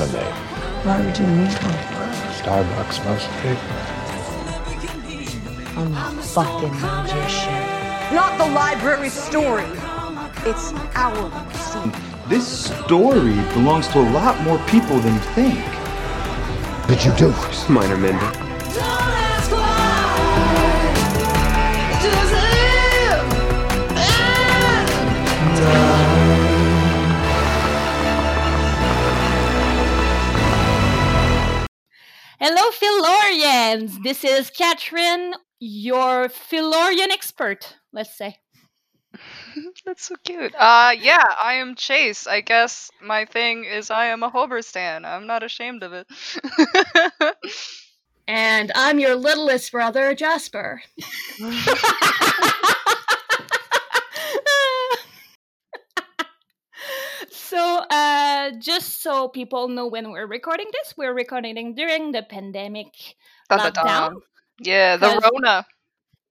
lemonade. Why would you need one? Starbucks mostly. I'm a fucking magician. Not the library story. It's our story. This story belongs to a lot more people than you think. Did you do? Minor Mender. Hello, Fillorians! This is Catherine, your Fillorian expert, let's say. That's so cute. Uh, yeah, I am Chase. I guess my thing is I am a Hober stan. I'm not ashamed of it. And I'm your littlest brother, Jasper. so, uh, just so people know when we're recording this, we're recording during the pandemic lockdown. yeah, the Rona.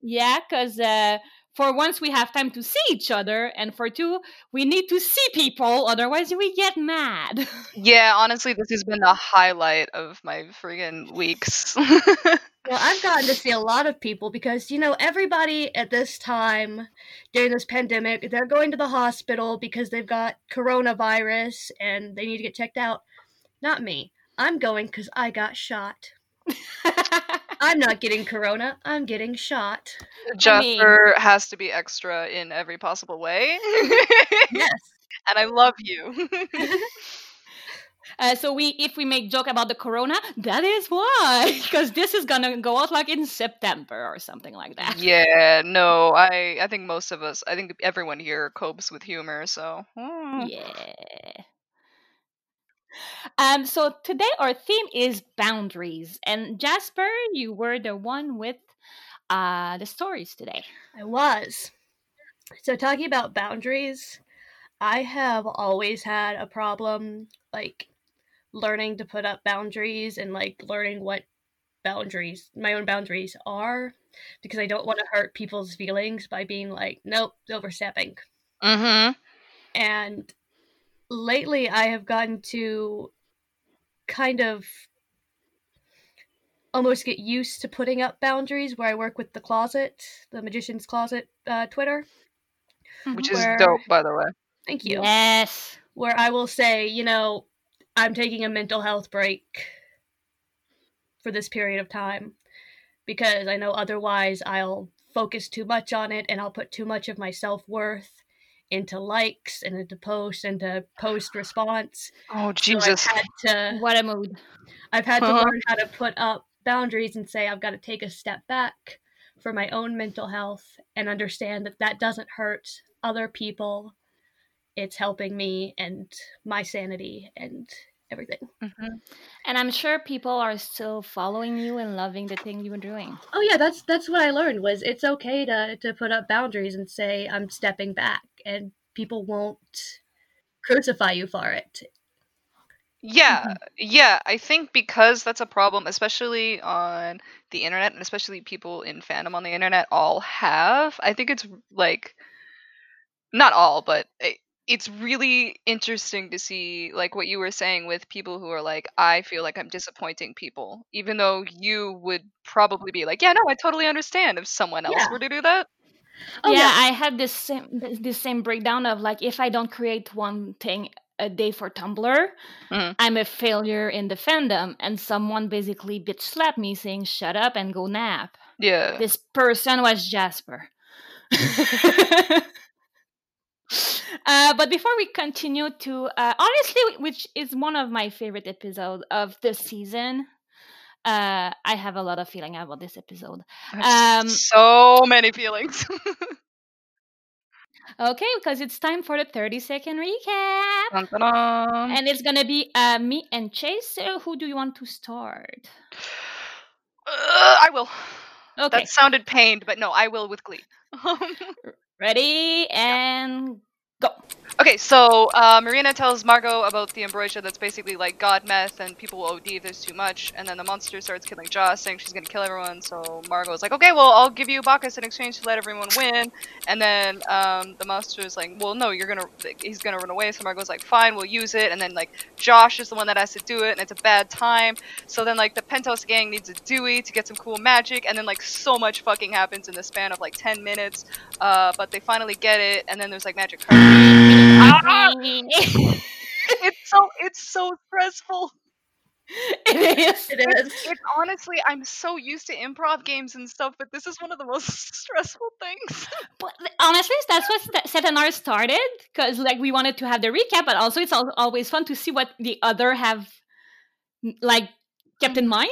Yeah, because uh, for once we have time to see each other, and for two, we need to see people, otherwise we get mad. Yeah, honestly, this has been the highlight of my friggin' weeks. Well, I've gotten to see a lot of people because, you know, everybody at this time during this pandemic, they're going to the hospital because they've got coronavirus and they need to get checked out. Not me. I'm going because I got shot. I'm not getting corona, I'm getting shot. Jasper has to be extra in every possible way. Yes. and I love you. Uh, so we, if we make joke about the corona, that is why, because this is gonna go out like in September or something like that. yeah, no, I I think most of us, I think everyone here copes with humor, so. mm. Yeah. Um. So today our theme is boundaries, and Jasper, you were the one with uh the stories today. I was. So, talking about boundaries, I have always had a problem like learning to put up boundaries and like learning what boundaries, my own boundaries are because I don't want to hurt people's feelings by being like, nope, overstepping. Mhm. And lately I have gotten to kind of almost get used to putting up boundaries where I work with the closet, the magician's closet uh, Twitter. Which is dope, by the way. Thank you. Yes. Where I will say, you know, I'm taking a mental health break for this period of time because I know otherwise I'll focus too much on it and I'll put too much of my self worth into likes and into posts and into post response. Oh, So Jesus. I've had to What a mood. I've had to Uh-huh. learn how to put up boundaries and say I've got to take a step back for my own mental health and understand that that doesn't hurt other people. It's helping me and my sanity and everything. Mhm. And I'm sure people are still following you and loving the thing you were doing. Oh yeah, that's that's what I learned was it's okay to to put up boundaries and say I'm stepping back and people won't crucify you for it. Yeah, yeah. I think because that's a problem, especially on the internet, and especially people in fandom on the internet all have. I think it's like not all, but it, it's really interesting to see like what you were saying with people who are like, I feel like I'm disappointing people, even though you would probably be like, yeah, no, I totally understand if someone else Yeah. were to do that. Oh, yeah, yeah. I had this same th- this same breakdown of like if I don't create one thing a day for Tumblr, Mhm. I'm a failure in the fandom, and someone basically bitch slapped me saying "shut up and go nap." Yeah. This person was Jasper. Uh, but before we continue to uh, honestly, which is one of my favorite episodes of the season, uh, I have a lot of feeling about this episode. Um, so many feelings. Okay, because it's time for the 30 second recap. Dun, dun, dun. And it's gonna be uh, me and Chase. So who do you want to start? Uh, I will. Okay, That sounded pained, but no, I will with glee. ready and go. Okay, so uh, Marina tells Margot about the ambrosia that's basically like god meth and people will OD if there's too much. And then the monster starts killing Josh, saying she's gonna kill everyone. So Margot's like, okay, well, I'll give you Bacchus in exchange to let everyone win. And then um, the monster is like, well, no, you're gonna, he's gonna run away. So Margot's like, fine, we'll use it. And then like Josh is the one that has to do it, and it's a bad time. So then like the Pentos gang needs a Dewey to get some cool magic. And then like so much fucking happens in the span of like 10 minutes. Uh, but they finally get it, and then there's like magic cards. It's so it's so stressful. it is. It is. It's honestly, I'm so used to improv games and stuff, but this is one of the most stressful things. But honestly, that's what St- Seth and I started because like we wanted to have the recap, but also it's al- always fun to see what the other have like kept in mind.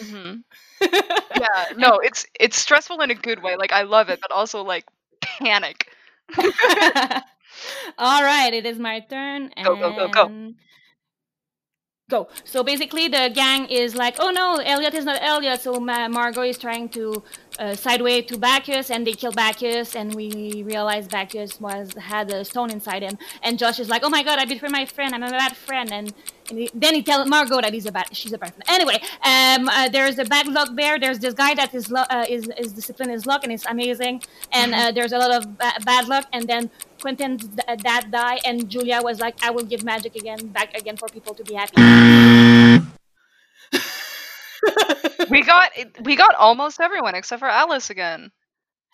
hmm Yeah, no, it's it's stressful in a good way. Like I love it, but also like panic. All right, it is my turn. Go, go, go, go. Go. So basically, the gang is like, oh no, Elliot is not Elliot. So Ma- Margot is trying to uh, sideway to Bacchus, and they kill Bacchus, and we realize Bacchus was had a stone inside him. And Josh is like, oh my god, I betrayed my friend. I'm a bad friend. And, and he, then he tells Margot that he's a bad, she's a bad friend. Anyway, um, uh, there's a bad luck bear. There's this guy that is lo- uh, is is discipline is luck, and it's amazing. And uh, there's a lot of ba- bad luck. And then Quentin's d- uh, dad died, and Julia was like, I will give magic again, back again for people to be happy. We got we got almost everyone except for Alice again.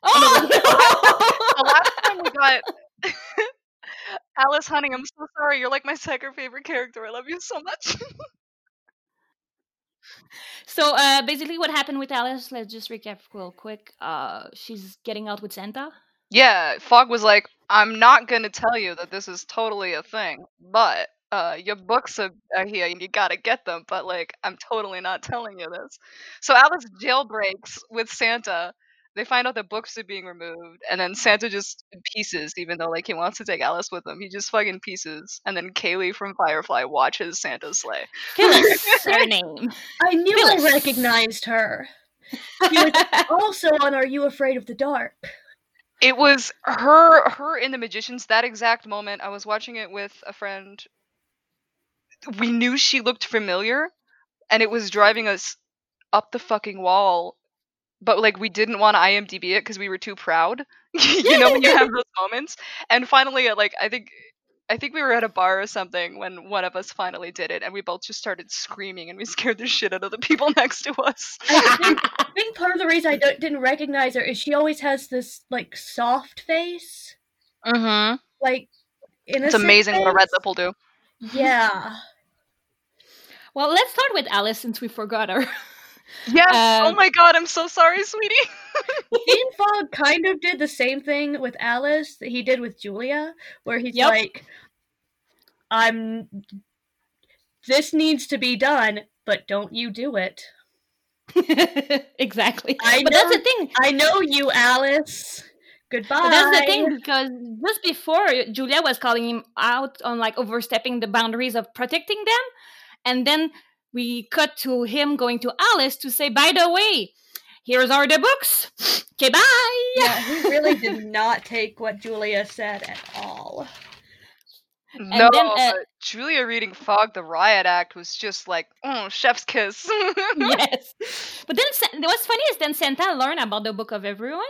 oh no! The last time we got Alice Hunting, I'm so sorry. You're like my second favorite character. I love you so much. So uh, basically, what happened with Alice? Let's just recap real quick. Uh, she's getting out with Santa. yeah, Fogg was like, I'm not gonna tell you that this is totally a thing, but uh, your books are, are here and you gotta get them. But like, I'm totally not telling you this. So Alice jailbreaks with Santa. They find out the books are being removed, and then Santa just pieces, even though like he wants to take Alice with him. He just fucking pieces, and then Kaylee from Firefly watches Santa's sleigh. Phyllis, her name. I knew I recognized her. She was also on Are You Afraid of the Dark? it was her her in the magicians that exact moment i was watching it with a friend we knew she looked familiar and it was driving us up the fucking wall but like we didn't want to imdb it because we were too proud you know when you have those moments and finally uh, like i think i think we were at a bar or something when one of us finally did it and we both just started screaming and we scared the shit out of the people next to us I think, I think part of the reason I didn't recognize her is she always has this like soft face, mm-hmm. like it's amazing what a red face. lip will do Yeah. Well, let's start with Alice since we forgot her. yes oh Um, my god i'm so sorry sweetie Dean Fogg kind of did the same thing with Alice that he did with Julia, where he's Yep. like, I'm. This needs to be done, but don't you do it. exactly. I but that's the thing. I know you, Alice. Goodbye. But that's the thing because just before Julia was calling him out on like overstepping the boundaries of protecting them, and then we cut to him going to Alice to say, "By the way, here's our the books. Okay, bye." Yeah, he really did not take what Julia said at all. no, then, uh, but Julia reading Fogg the Riot Act was just like, oh, chef's kiss. yes. But then what's funny is then Santa learned about the book of everyone.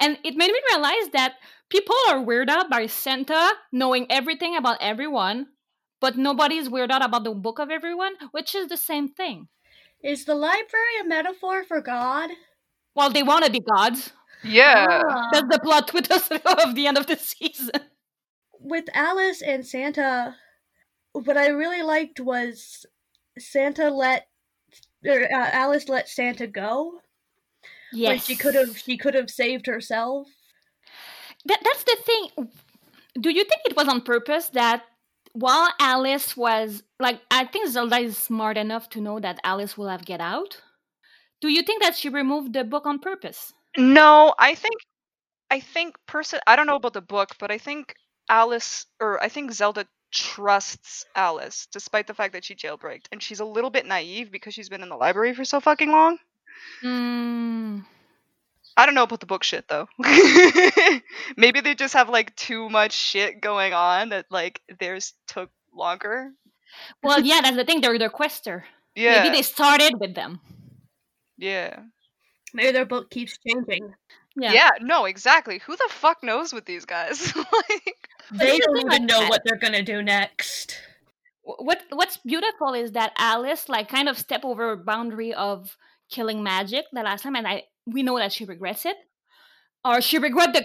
And it made me realize that people are weirded out by Santa knowing everything about everyone, but nobody's weirded out about the book of everyone, which is the same thing. Is the library a metaphor for God? Well, they want to be gods. yeah. Ah. That's the plot twist of the end of the season. With Alice and Santa, what I really liked was Santa let or, uh, Alice let Santa go Yes. when she could have she could have saved herself. That, that's the thing. Do you think it was on purpose that while Alice was like, I think Zelda is smart enough to know that Alice will have get out. Do you think that she removed the book on purpose? No, I think, I think person. I don't know about the book, but I think Alice or I think Zelda trusts Alice, despite the fact that she jailbreaked, and she's a little bit naive because she's been in the library for so fucking long. Mm, I don't know about the book shit though. maybe they just have like too much shit going on that like theirs took longer. Well, yeah, that's the thing. They're the quester. Yeah. Maybe they started with them. Yeah. Maybe their book keeps changing. Yeah. Yeah, no, exactly. Who the fuck knows with these guys? like They don't even like know that. what they're gonna do next. What What's beautiful is that Alice like kind of step over a boundary of killing magic the last time, and I we know that she regrets it, or she regret the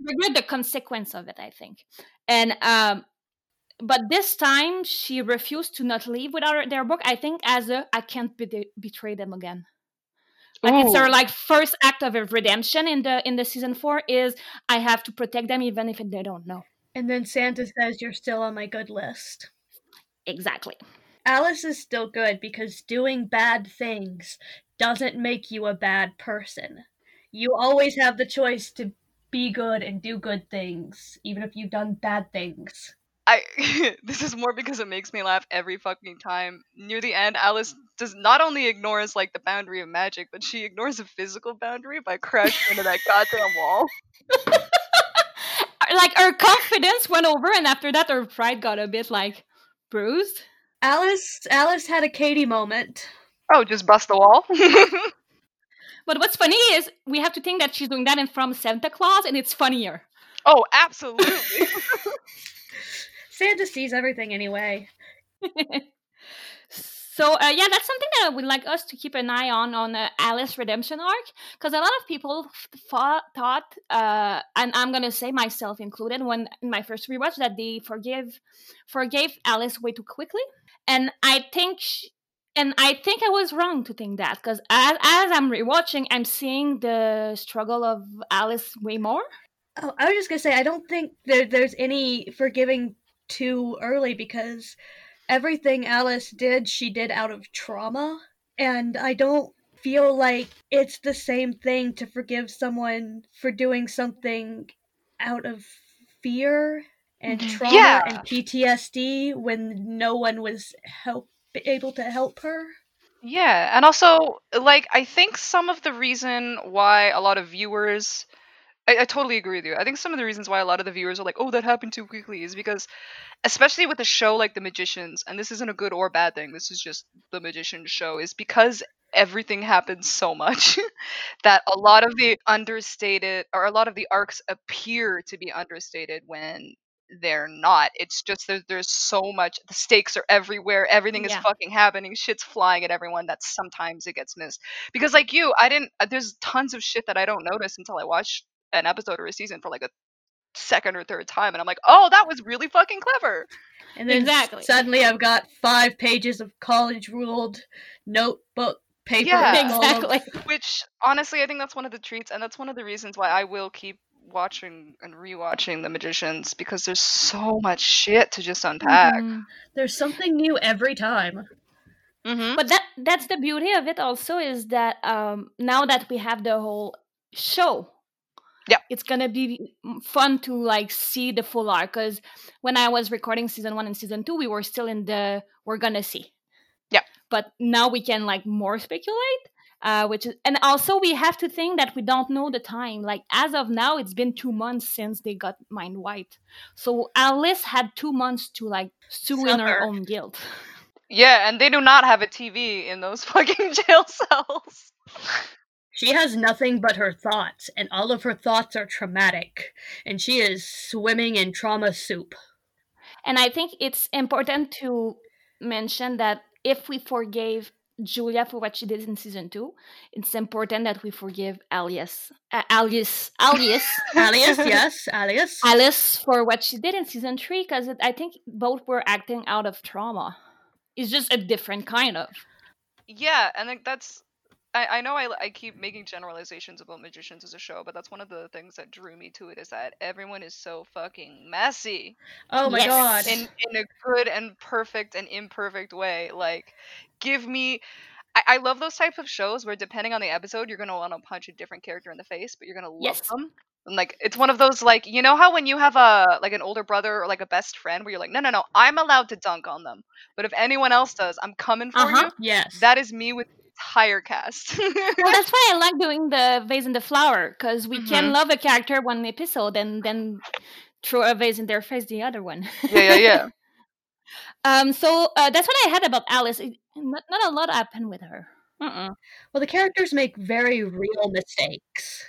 regret the consequence of it. I think, and um, but this time she refused to not leave without her- their book. I think as a I can't be- betray them again. Like it's her like first act of redemption in the in the season four is I have to protect them even if they don't know And then Santa says you're still on my good list. exactly. Alice is still good because doing bad things doesn't make you a bad person. You always have the choice to be good and do good things, even if you've done bad things. I this is more because it makes me laugh every fucking time. Near the end, Alice does not only ignores like the boundary of magic, but she ignores a physical boundary by crashing into that goddamn wall. like her confidence went over and after that her pride got a bit like bruised Alice Alice had a Kady moment. Oh, just bust the wall. but what's funny is we have to think that she's doing that in from santa claus and it's funnier oh, absolutely. Santa sees everything anyway. so uh, yeah that's something that i would like us to keep an eye on on uh, alice redemption arc because a lot of people thought, thought uh, and i'm gonna say myself included when in my first rewatch that they forgive forgave alice way too quickly and i think sh and I think I was wrong to think that because as, as I'm rewatching, I'm seeing the struggle of Alice way more. Oh, I was just gonna say I don't think there, there's any forgiving too early because everything Alice did, she did out of trauma, and I don't feel like it's the same thing to forgive someone for doing something out of fear and Mhm. trauma Yeah. and PTSD when no one was help able to help her. Yeah, and also like I think some of the reason why a lot of viewers I, I totally agree with you. I think some of the reasons why a lot of the viewers are like, "Oh, that happened too quickly," is because, especially with a show like The Magicians, and this isn't a good or bad thing. This is just The Magician show. Is because everything happens so much that a lot of the understated or a lot of the arcs appear to be understated when they're not. It's just that there's so much. The stakes are everywhere. Everything is Yeah. fucking happening. Shit's flying at everyone. That sometimes it gets missed because like you i didn't uh, there's tons of shit that i don't notice until i watch an episode or a season for like a second or third time and i'm like oh that was really fucking clever And then Exactly. suddenly I've got five pages of college ruled notebook paper. Yeah. exactly. which honestly i think that's one of the treats and that's one of the reasons why i will keep watching and rewatching the magicians because there's so much shit to just unpack Mhm. There's something new every time. mm-hmm. But that that's the beauty of it. Also, is that um, now that we have the whole show, Yeah. it's gonna be fun to like see the full arc. Because when I was recording season one and season two, we were still in the we're gonna see. Yeah. But now we can like more speculate. Uh, which is, and also we have to think that we don't know the time. Like as of now, it's been two months since they got mind wiped. So Alice had two months to like stew in her own guilt. yeah and they do not have a tv in those fucking jail cells She has nothing but her thoughts, and all of her thoughts are traumatic, and she is swimming in trauma soup. And I think it's important to mention that if we forgave Julia for what she did in season two, it's important that we forgive Alias, uh, Alias, Alias, Alias, yes, Alias. Alice for what she did in season three, because I think both were acting out of trauma. It's just a different kind of. Yeah, and like that's I, I know I, I keep making generalizations about magicians as a show, but that's one of the things that drew me to it is that everyone is so fucking messy Oh my Yes. god. in in a good and perfect and imperfect way. Like, give me. I, I love those types of shows where depending on the episode, you're gonna want to punch a different character in the face, but you're gonna love Yes. them. And like it's one of those like you know how when you have a like an older brother or like a best friend where you're like no no no I'm allowed to dunk on them, but if anyone else does, I'm coming for Uh-huh. you. yes. That is me with entire cast. well, that's why I like doing the vase and the flower because we can Mhm. love a character one episode and then throw a vase in their face the other one. yeah, yeah, yeah. um. So uh, that's what I had about Alice. It, not, not a lot happened with her. Mm-mm. Well, the characters make very real mistakes.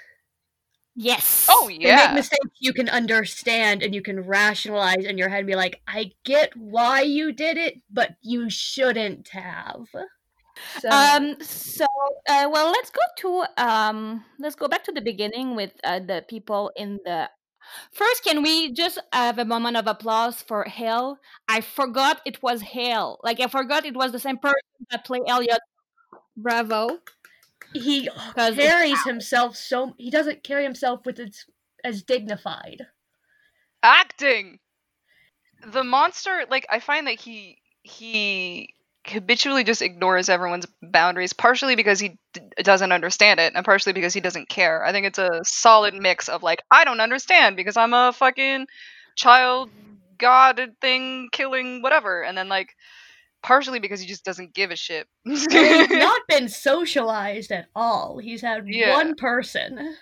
Yes. Oh They yeah. make mistakes you can understand and you can rationalize in your head and be like, I get why you did it, but you shouldn't have. So, Um. So, uh, well, let's go to um. Let's go back to the beginning with uh, the people in the. First, can we just have a moment of applause for Hale? I forgot it was Hale. Like I forgot it was the same person that played Elliot. Bravo. He carries himself so he doesn't carry himself with as as dignified. acting the monster like i find that he he habitually just ignores everyone's boundaries partially because he d- doesn't understand it and partially because he doesn't care i think it's a solid mix of like i don't understand because i'm a fucking child god thing killing whatever and then like partially because he just doesn't give a shit He's not been socialized at all. He's had Yeah. one person.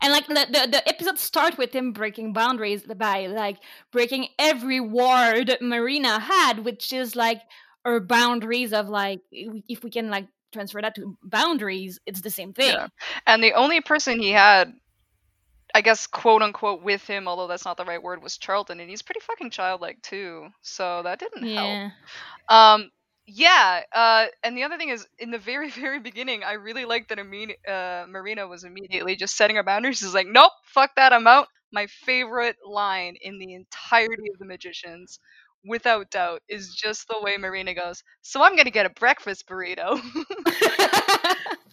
And like the, the the episode start with him breaking boundaries by like breaking every word Marina had, which is like her boundaries of like if we can like transfer that to boundaries, it's the same thing. Yeah. and the only person he had i guess quote unquote with him although that's not the right word was charlton and he's pretty fucking childlike too so that didn't help Yeah. Um, yeah. Uh, and the other thing is, in the very, very beginning, I really liked that Amin- uh, Marina was immediately just setting her boundaries. She's like, "Nope, fuck that, I'm out." My favorite line in the entirety of The Magicians, without doubt, is just the way Marina goes. So I'm gonna get a breakfast burrito.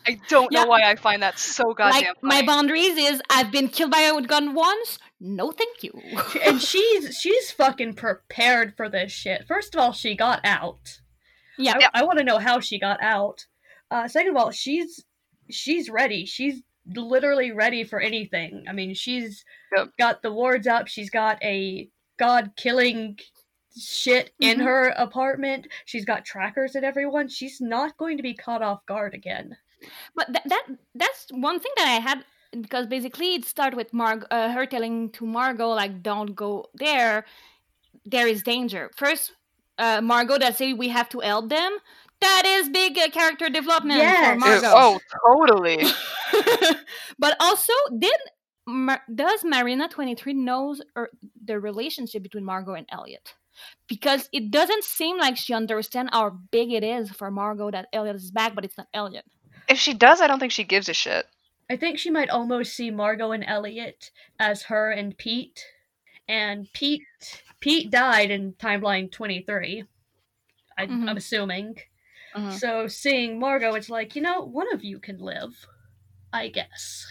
I don't know why I find that so goddamn like my boundaries is I've been killed by a gun once. No, thank you. and she's she's fucking prepared for this shit. First of all, she got out. yeah. I, I want to know how she got out. Uh, second of all, she's she's ready. She's literally ready for anything. I mean, she's Yep. got the wards up. She's got a god killing shit in Mhm. her apartment. She's got trackers at everyone. She's not going to be caught off guard again. But that, that that's one thing that I had because basically it started with Marg uh, her telling to Margot like don't go there. There is danger. First, uh, Margot that say we have to help them. That is big uh, character development Yes. for Margot. oh, totally. but also, did Mar- does Marina twenty three knows or the relationship between Margot and Elliot? Because it doesn't seem like she understands how big it is for Margot that Elliot is back, but it's not Elliot. if she does, I don't think she gives a shit. I think she might almost see Margot and Elliot as her and Pete. And Pete Pete died in timeline 23. I, Mhm. I'm assuming. Mhm. So seeing Margot, it's like, you know, one of you can live. I guess.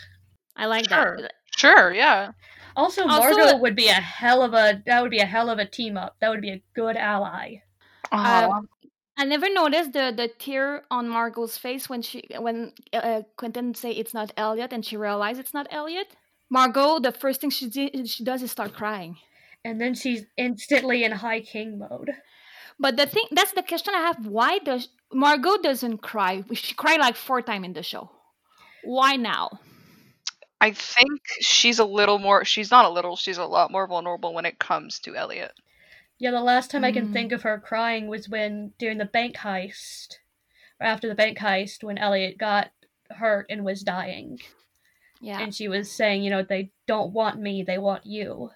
I like Sure. that. Sure, yeah. Also, Also, Margot uh, would be a hell of a that would be a hell of a team up. That would be a good ally. Um, I never noticed the the tear on Margot's face when she when uh, Quentin say it's not Elliot and she realized it's not Elliot. Margot, the first thing she di- she does is start crying. And then she's instantly in high king mode. But the thing that's the question I have: Why does Margot doesn't cry? She cried like four times in the show. Why now? I think she's a little more. She's not a little. She's a lot more vulnerable when it comes to Elliot. Yeah, the last time I can Mm. think of her crying was when during the bank heist, or after the bank heist, when Elliot got hurt and was dying, Yeah, and she was saying, you know, they don't want me, they want you.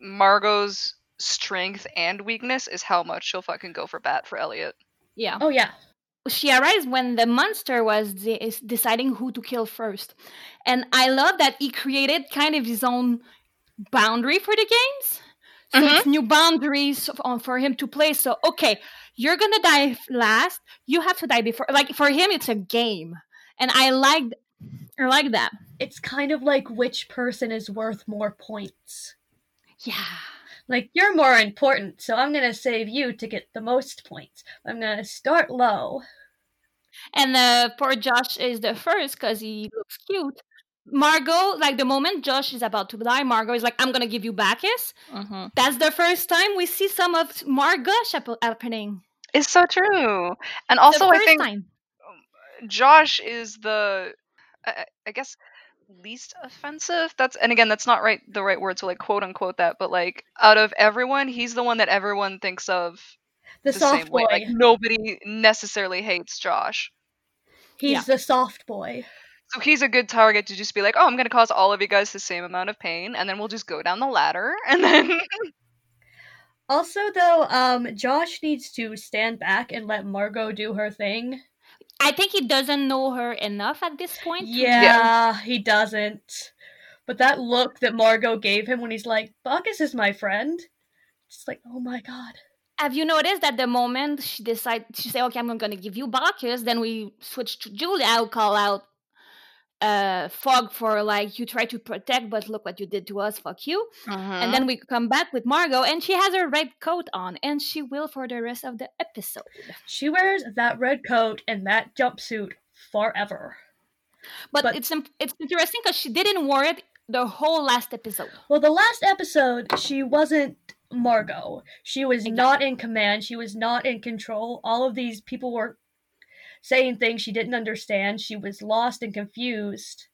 Margot's strength and weakness is how much she'll fucking go for bat for Elliot. yeah. Oh yeah, she arrives when the monster was de- is deciding who to kill first and i love that he created kind of his own boundary for the games so Mhm. it's new boundaries for him to play so okay you're gonna die last you have to die before like for him it's a game and i like i like that it's kind of like which person is worth more points. yeah Like you're more important, so I'm gonna save you to get the most points. I'm gonna start low. And uh, poor josh is the first because he looks cute margot like the moment josh is about to die margot is like i'm gonna give you bacchus That's the first time we see some of Margot hap- happening. It's so true. And also, I think time. Josh is the, I, I guess, least offensive. That's and again, that's not right the right word to like quote unquote that, but like out of everyone, he's the one that everyone thinks of The, the soft boy. Like nobody necessarily hates Josh. He's Yeah. the soft boy. So he's a good target to just be like, oh, I'm gonna cause all of you guys the same amount of pain, and then we'll just go down the ladder, and then Also, though, um, Josh needs to stand back and let Margot do her thing. I think he doesn't know her enough at this point. to- Yeah, he doesn't. But that look that Margot gave him when he's like, Bacchus is my friend. Just like, oh my god. Have you noticed that the moment she decide she say, "Okay, I'm going to give you Bacchus," then we switch to Julia. I'll call out uh Fogg for like you try to protect, but look what you did to us. Fuck you. And then we come back with Margot, and she has her red coat on, and she will for the rest of the episode. She wears that red coat and that jumpsuit forever. But, But- it's it's interesting because she didn't wear it the whole last episode. Well, the last episode, she wasn't Margot. She was not in command. She was not in control. All of these people were saying things she didn't understand. She was lost and confused.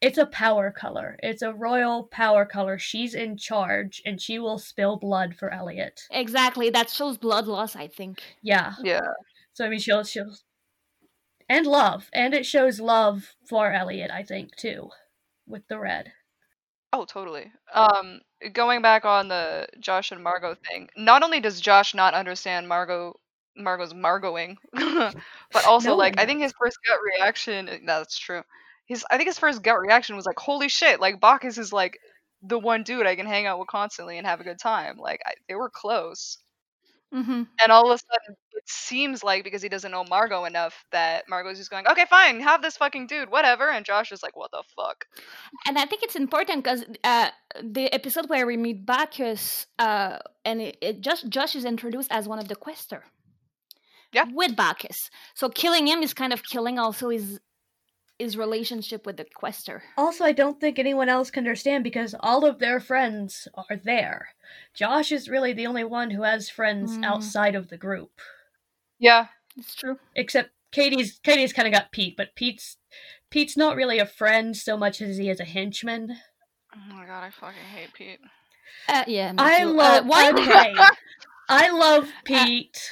It's a power color. It's a royal power color. She's in charge and she will spill blood for Elliot. Exactly, that shows blood loss. I think. Yeah. yeah, So I mean she'll she'll and love. And it shows love for Elliot, I think, too. With the red. oh totally. Um, going back on the Josh and Margot thing, not only does Josh not understand Margot, Margot's Margoing, but also No like one I think his first gut reaction. Eh, no, that's true. His I think his first gut reaction was like, "Holy shit!" Like Bacchus is like the one dude I can hang out with constantly and have a good time. Like I, they were close. Hmm And all of a sudden, it seems like because he doesn't know Margot enough that Margot's just going, okay, fine, have this fucking dude, whatever. And Josh is like, what the fuck? And I think it's important because uh, the episode where we meet Bacchus, uh, and it, it just Josh is introduced as one of the quester. Yeah. With Bacchus, so killing him is kind of killing also his his relationship with the quester. Also, I don't think anyone else can understand because all of their friends are there. Josh is really the only one who has friends Mm. outside of the group. Yeah. It's true. Except Kady's Kady's kind of got Pete, but Pete's Pete's not really a friend so much as he is a henchman. Oh my god, I fucking hate Pete. Uh, yeah, I too. Uh, love why? okay. I love Pete.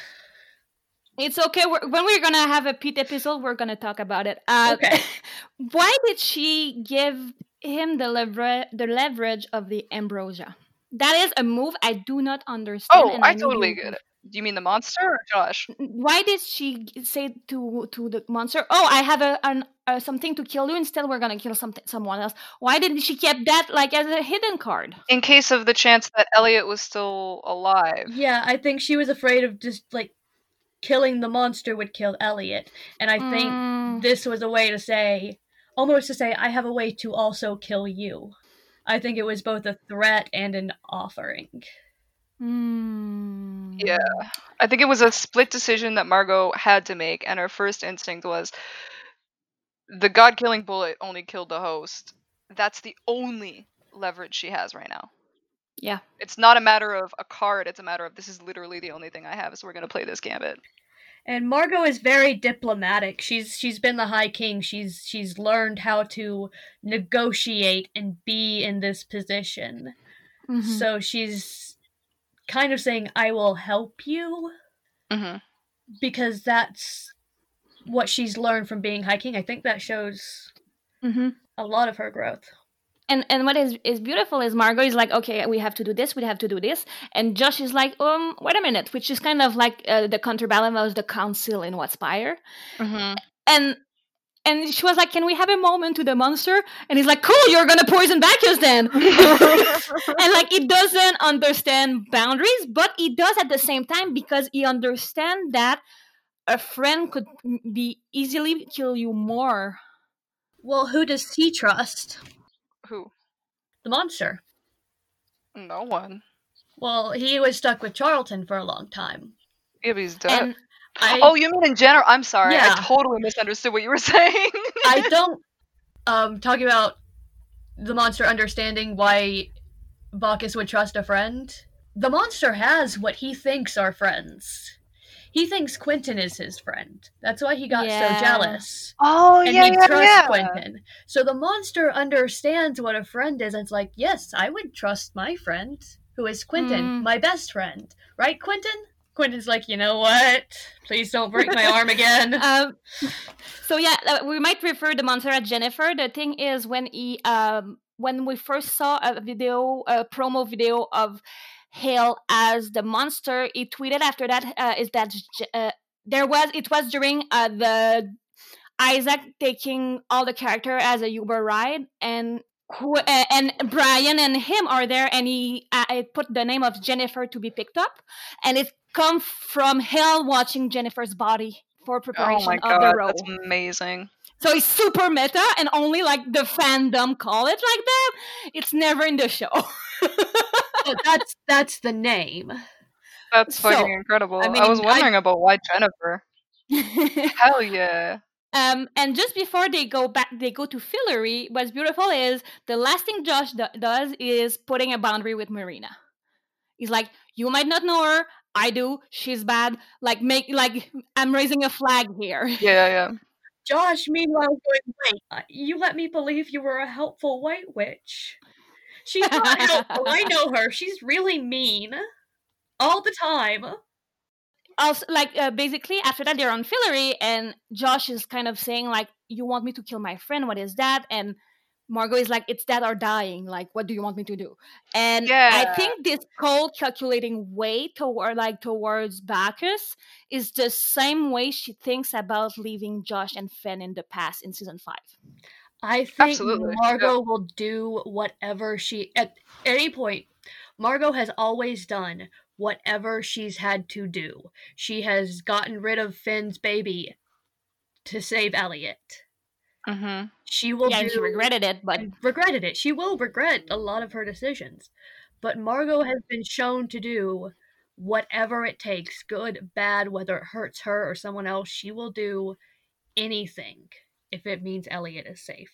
It's okay. We're, when we're gonna have a Pete episode, we're gonna talk about it. Uh, Okay. why did she give him the lever- the leverage of the ambrosia? That is a move I do not understand. Oh, and I know totally get it. Do you mean the monster or Josh? Why did she say to to the monster, "Oh, I have a an, uh, something to kill you"? Instead, we're gonna kill something someone else. Why didn't she keep that like as a hidden card? In case of the chance that Elliot was still alive. Yeah, I think she was afraid of just like killing the monster would kill Elliot, and I think Mm, this was a way to say, almost to say, I have a way to also kill you. I think it was both a threat and an offering. mm. Yeah. I think it was a split decision that Margot had to make, and her first instinct was the god killing bullet only killed the host. That's the only leverage she has right now. Yeah. It's not a matter of a card, it's a matter of this is literally the only thing I have, so we're gonna play this gambit. And Margot is very diplomatic. She's she's been the High King. She's she's learned how to negotiate and be in this position. Mhm. So she's kind of saying, "I will help you," hmm because that's what she's learned from being High King. I think that shows Mhm. a lot of her growth. And and what is is beautiful is Margot is like, okay, we have to do this, we have to do this, and Josh is like, um, wait a minute, which is kind of like uh, the counterbalance of the council in Whitespire, hmm and and she was like, can we have a moment to the monster? And he's like, cool, you're gonna poison Bacchus then, and like he doesn't understand boundaries, but he does at the same time because he understands that a friend could be easily kill you more. Well, who does he trust? The monster. No one. Well, he was stuck with Charlton for a long time. Yeah, he's dead. And I oh, you mean in general? I'm sorry. Yeah. I totally misunderstood what you were saying. I don't um talking about the monster understanding why Bacchus would trust a friend. The monster has what he thinks are friends. He thinks Quentin is his friend. That's why he got Yeah. so jealous. Oh and yeah, he yeah, trusts yeah. Quentin. So the monster understands what a friend is and it's like, yes, I would trust my friend, who is Quentin, Mm. my best friend. Right, Quentin? Quentin's like, you know what? Please don't break my arm again. um, so yeah, uh, we might refer the monster as Jennifer. The thing is, when he um, when we first saw a video, a promo video of Hale as the monster, he tweeted after that uh, is that uh, there was it was during uh, the Isaac taking all the character as a Uber ride and. Who, and Brian and him are there, and he uh, I put the name of Jennifer to be picked up, and it come from Hale watching Jennifer's body for Oh preparation my of god, the role. that's amazing. So it's super meta, and only like the fandom call it like that. It's never in the show. But that's that's the name. That's So, fucking incredible. I I, mean, was I- wondering about why Jennifer. Hell yeah. um, and just before they go back, they go to Fillory. What's beautiful is the last thing Josh do- does is putting a boundary with Marina. He's like, "You might not know her. I do. She's bad. Like, make like I'm raising a flag here." Yeah, yeah. Josh, meanwhile, going, wait, uh, you let me believe you were a helpful white witch. She's not helpful. I know her. She's really mean. All the time. also like uh, basically after that they're on Fillory and Josh is kind of saying like you want me to kill my friend what is that and Margot is like it's that or dying like what do you want me to do and I think this cold calculating way toward like towards Bacchus is the same way she thinks about leaving Josh and Fen in the past in season 5 I think Absolutely, Margot will do whatever she at any point. Margot has always done whatever she's had to do. She has gotten rid of Fen's baby to save Elliot. Mm-hmm. She will yeah do she regretted it but regretted it. She will regret a lot of her decisions. But Margot has been shown to do whatever it takes, good, bad, whether it hurts her or someone else, she will do anything if it means Elliot is safe.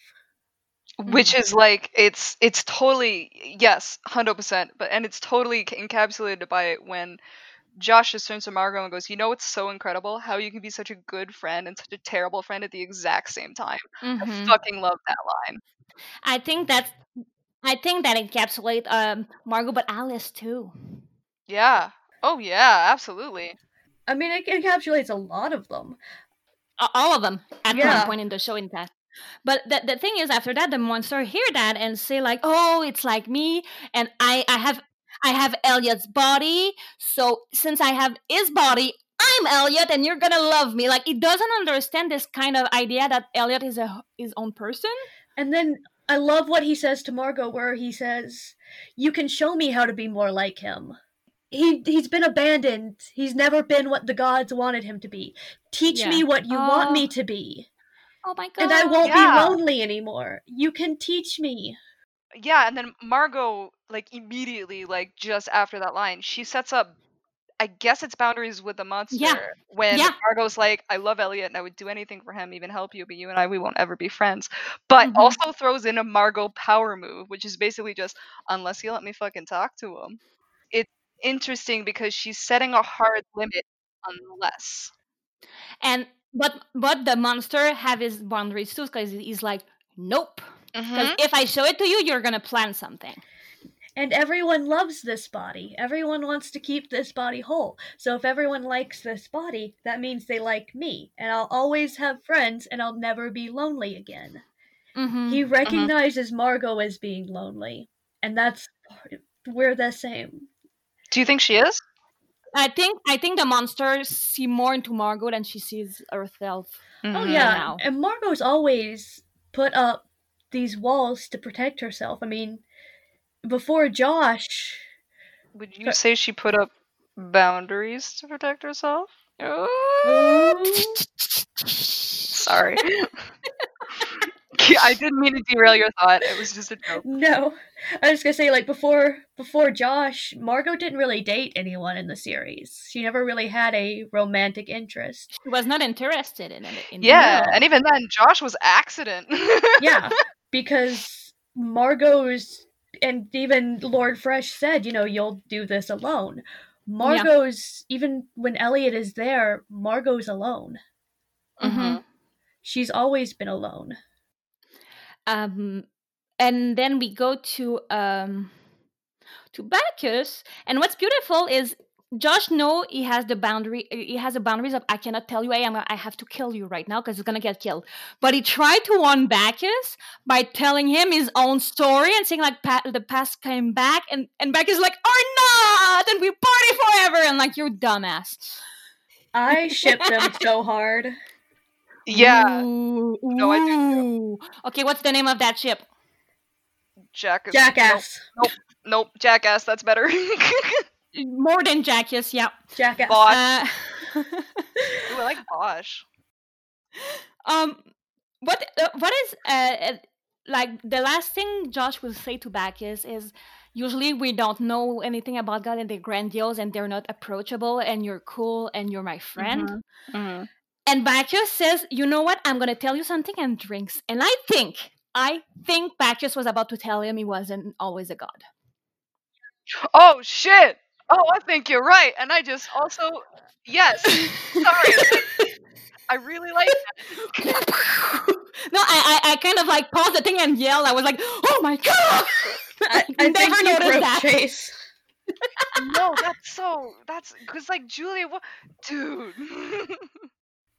Which is like it's it's totally yes, hundred percent. But and it's totally encapsulated by it when Josh just turns to Margot and goes, "You know, it's so incredible how you can be such a good friend and such a terrible friend at the exact same time." I Mhm. fucking love that line. I think that's I think that encapsulate um Margot but Alice too Yeah. Oh yeah, absolutely. I mean, it encapsulates a lot of them. All of them at Yeah. one point in the show in past but the, the thing is after that the monster hear that and say like oh it's like me and i i have i have elliot's body so since i have his body i'm elliot and you're gonna love me like it doesn't understand this kind of idea that elliot is a his own person And then I love what he says to Margot, where he says, "You can show me how to be more like him. He he's been abandoned. He's never been what the gods wanted him to be. Teach Yeah. me what you want me Oh. to be, oh my god and I won't yeah. be lonely anymore. You can teach me." Yeah, and then Margot, like immediately, like just after that line, she sets up I guess it's boundaries with the monster. Yeah. When Yeah. Margot's like, I love Elliot and I would do anything for him, even help you, but you and I we won't ever be friends. But Mhm. also throws in a Margot power move, which is basically just unless you let me fucking talk to him. It's interesting because she's setting a hard limit unless. and but but the monster have his boundaries too because he's like nope because Mhm. if i show it to you you're gonna plan something And everyone loves this body. Everyone wants to keep this body whole. So if everyone likes this body, that means they like me. And I'll always have friends and I'll never be lonely again. mm-hmm. He recognizes Margot as being lonely. And that's we're the same. Do you think she is? I think I think the monsters see more into Margot than she sees herself. Oh Mhm. yeah. now. And Margot's always put up these walls to protect herself. I mean, before Josh Would you say she put up boundaries to protect herself? Sorry. I didn't mean to derail your thought. It was just a joke. No, I was gonna say like before before Josh, Margot didn't really date anyone in the series. She never really had a romantic interest. She was not interested in it. In Yeah, No. and even then, Josh was accident. Yeah, because Margot's and even Lord Fresh said, you know, you'll do this alone. Margot's even when Elliot is there, Margot's alone. Mhm. She's always been alone. Um and then we go to um to Bacchus and what's beautiful is Josh know he has the boundary he has the boundaries of I cannot tell you I'm I have to kill you right now because he's gonna get killed but he tried to warn Bacchus by telling him his own story and saying like pa- the past came back and and Bacchus like or not and we party forever and like you're dumbass I ship them so hard. Yeah, Ooh, No, I do too. okay what's the name of that ship Jack Jackass. Nope, nope, jackass. That's better. more than Jackass yeah Jackass. Bosh. uh, Ooh, I like Bosch. um what uh, what is uh, uh, like the last thing josh will say to bacchus is usually we don't know anything about god and they're grandiose and they're not approachable and you're cool and you're my friend Mm-hmm. And bacchus says you know what i'm gonna tell you something and drinks and i think i think bacchus was about to tell him he wasn't always a god Oh shit! Oh, I think you're right, and I just also yes. Sorry, I really like that. no I, I i kind of like paused the thing and yelled i was like oh my god I, I never think you noticed that Chase. No, that's so that's because like Julia, what, dude?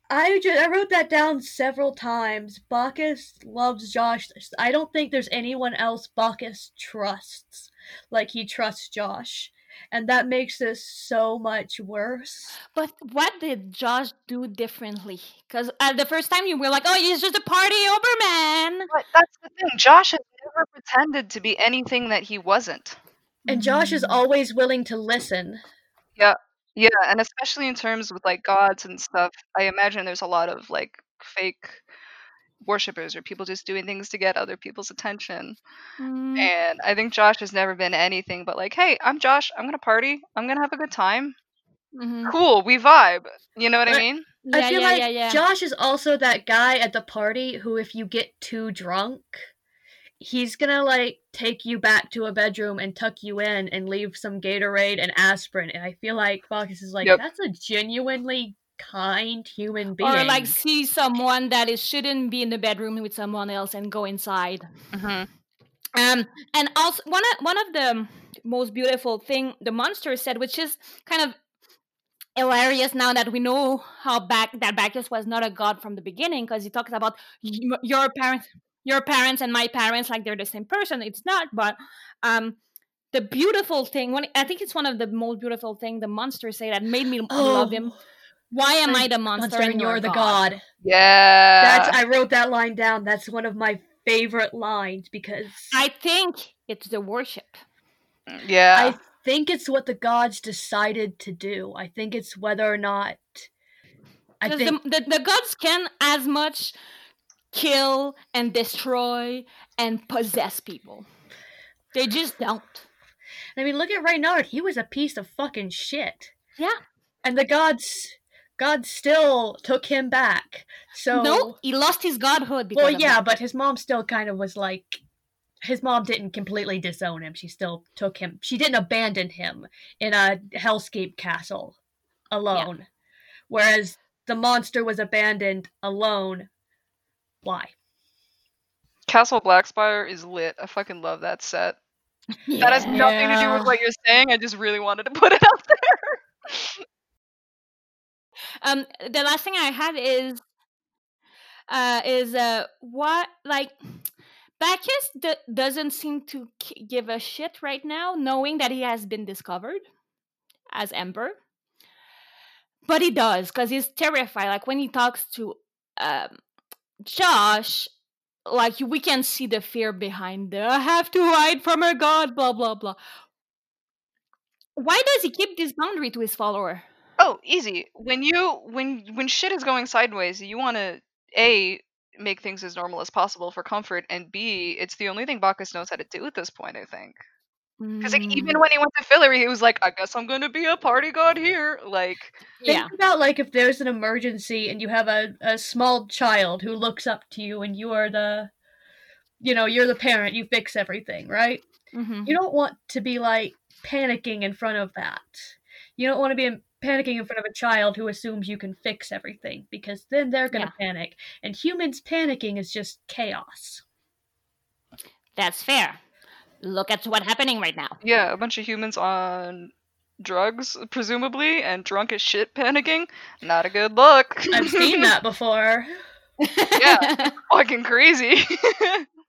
I just I wrote that down several times. Bacchus loves Josh. I don't think there's anyone else Bacchus trusts like he trusts Josh. And that makes this so much worse. But what did Josh do differently? Because uh, the first time you were like, "Oh, he's just a party Oberman." but that's the thing. Josh has never pretended to be anything that he wasn't. And Josh is always willing to listen. Yeah, and especially in terms with like gods and stuff, I imagine there's a lot of like fake worshippers or people just doing things to get other people's attention. Mm, And I think Josh has never been anything but like, hey, I'm Josh. I'm gonna party. I'm gonna have a good time. mhm. Cool, we vibe. You know what I mean? Yeah, I feel yeah, like yeah, yeah. Josh is also that guy at the party who, if you get too drunk, he's gonna like take you back to a bedroom and tuck you in and leave some Gatorade and aspirin. And I feel like Bacchus is like, Yep. that's a genuinely kind human being. or like see someone that is shouldn't be in the bedroom with someone else and go inside. Mm-hmm. Um, and also one of one of the most beautiful thing the monster said, which is kind of hilarious now that we know how back that Bacchus was not a god from the beginning, because he talks about your parents, your parents and my parents like they're the same person. It's not, but um, the beautiful thing, when I think it's one of the most beautiful thing the monster say that made me love him. Why am I the monster, Oh, Monster and you're the god. Yeah. That's I wrote that line down. That's one of my favorite lines because I think it's the worship. yeah. I think it's what the gods decided to do. I think it's whether or not I 'Cause think the, the, the gods can as much kill and destroy and possess people. They just don't. I mean look at Reynard, he was a piece of fucking shit. Yeah. And the gods God still took him back. So No, he lost his godhood because Well yeah, that. but his mom still kind of was like his mom didn't completely disown him. She still took him. She didn't abandon him in a hellscape castle alone. Whereas the monster was abandoned alone. Why? Castle Blackspire is lit. I fucking love that set. That has nothing to do with what you're saying. I just really wanted to put it out there. Um, the last thing I had is, uh, is uh, what like Bacchus d- doesn't seem to k- give a shit right now, knowing that he has been discovered as Ember. But he does because he's terrified. Like when he talks to um, Josh, like we can see the fear behind the "I have to hide from her god," blah blah blah. Why does he keep this boundary to his follower? Oh, easy. When you when when shit is going sideways, you want to a make things as normal as possible for comfort, and b it's the only thing Bacchus knows how to do at this point. I think because like Mm, even when he went to Fillory, he was like, "I guess I'm gonna be a party god here." Like, Think yeah, about like if there's an emergency and you have a, a small child who looks up to you and you are the you know, you're the parent, you fix everything, right? hmm You don't want to be like panicking in front of that. You don't want to be panicking in front of a child who assumes you can fix everything because then they're going to panic. And humans panicking is just chaos. That's fair. Look at what's happening right now. Yeah, a bunch of humans on drugs, presumably, and drunk as shit panicking. Not a good look. I've seen that before. yeah, fucking crazy.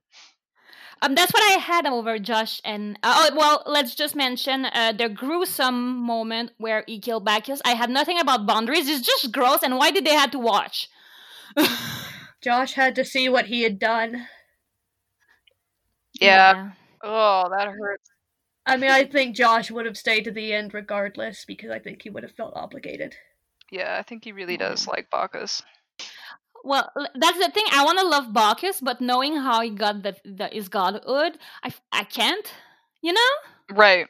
Um, that's what I had over Josh and uh, oh well, let's just mention uh, the gruesome moment where he killed Bacchus. I had nothing about boundaries. It's just gross. And why did they have to watch? Josh had to see what he had done. Yeah. yeah. Oh, that hurts. I mean, I think Josh would have stayed to the end regardless because I think he would have felt obligated. Yeah, I think he really does like Bacchus. Well, that's the thing. I want to love Bacchus, but knowing how he got the, the his godhood, I I can't. You know. Right.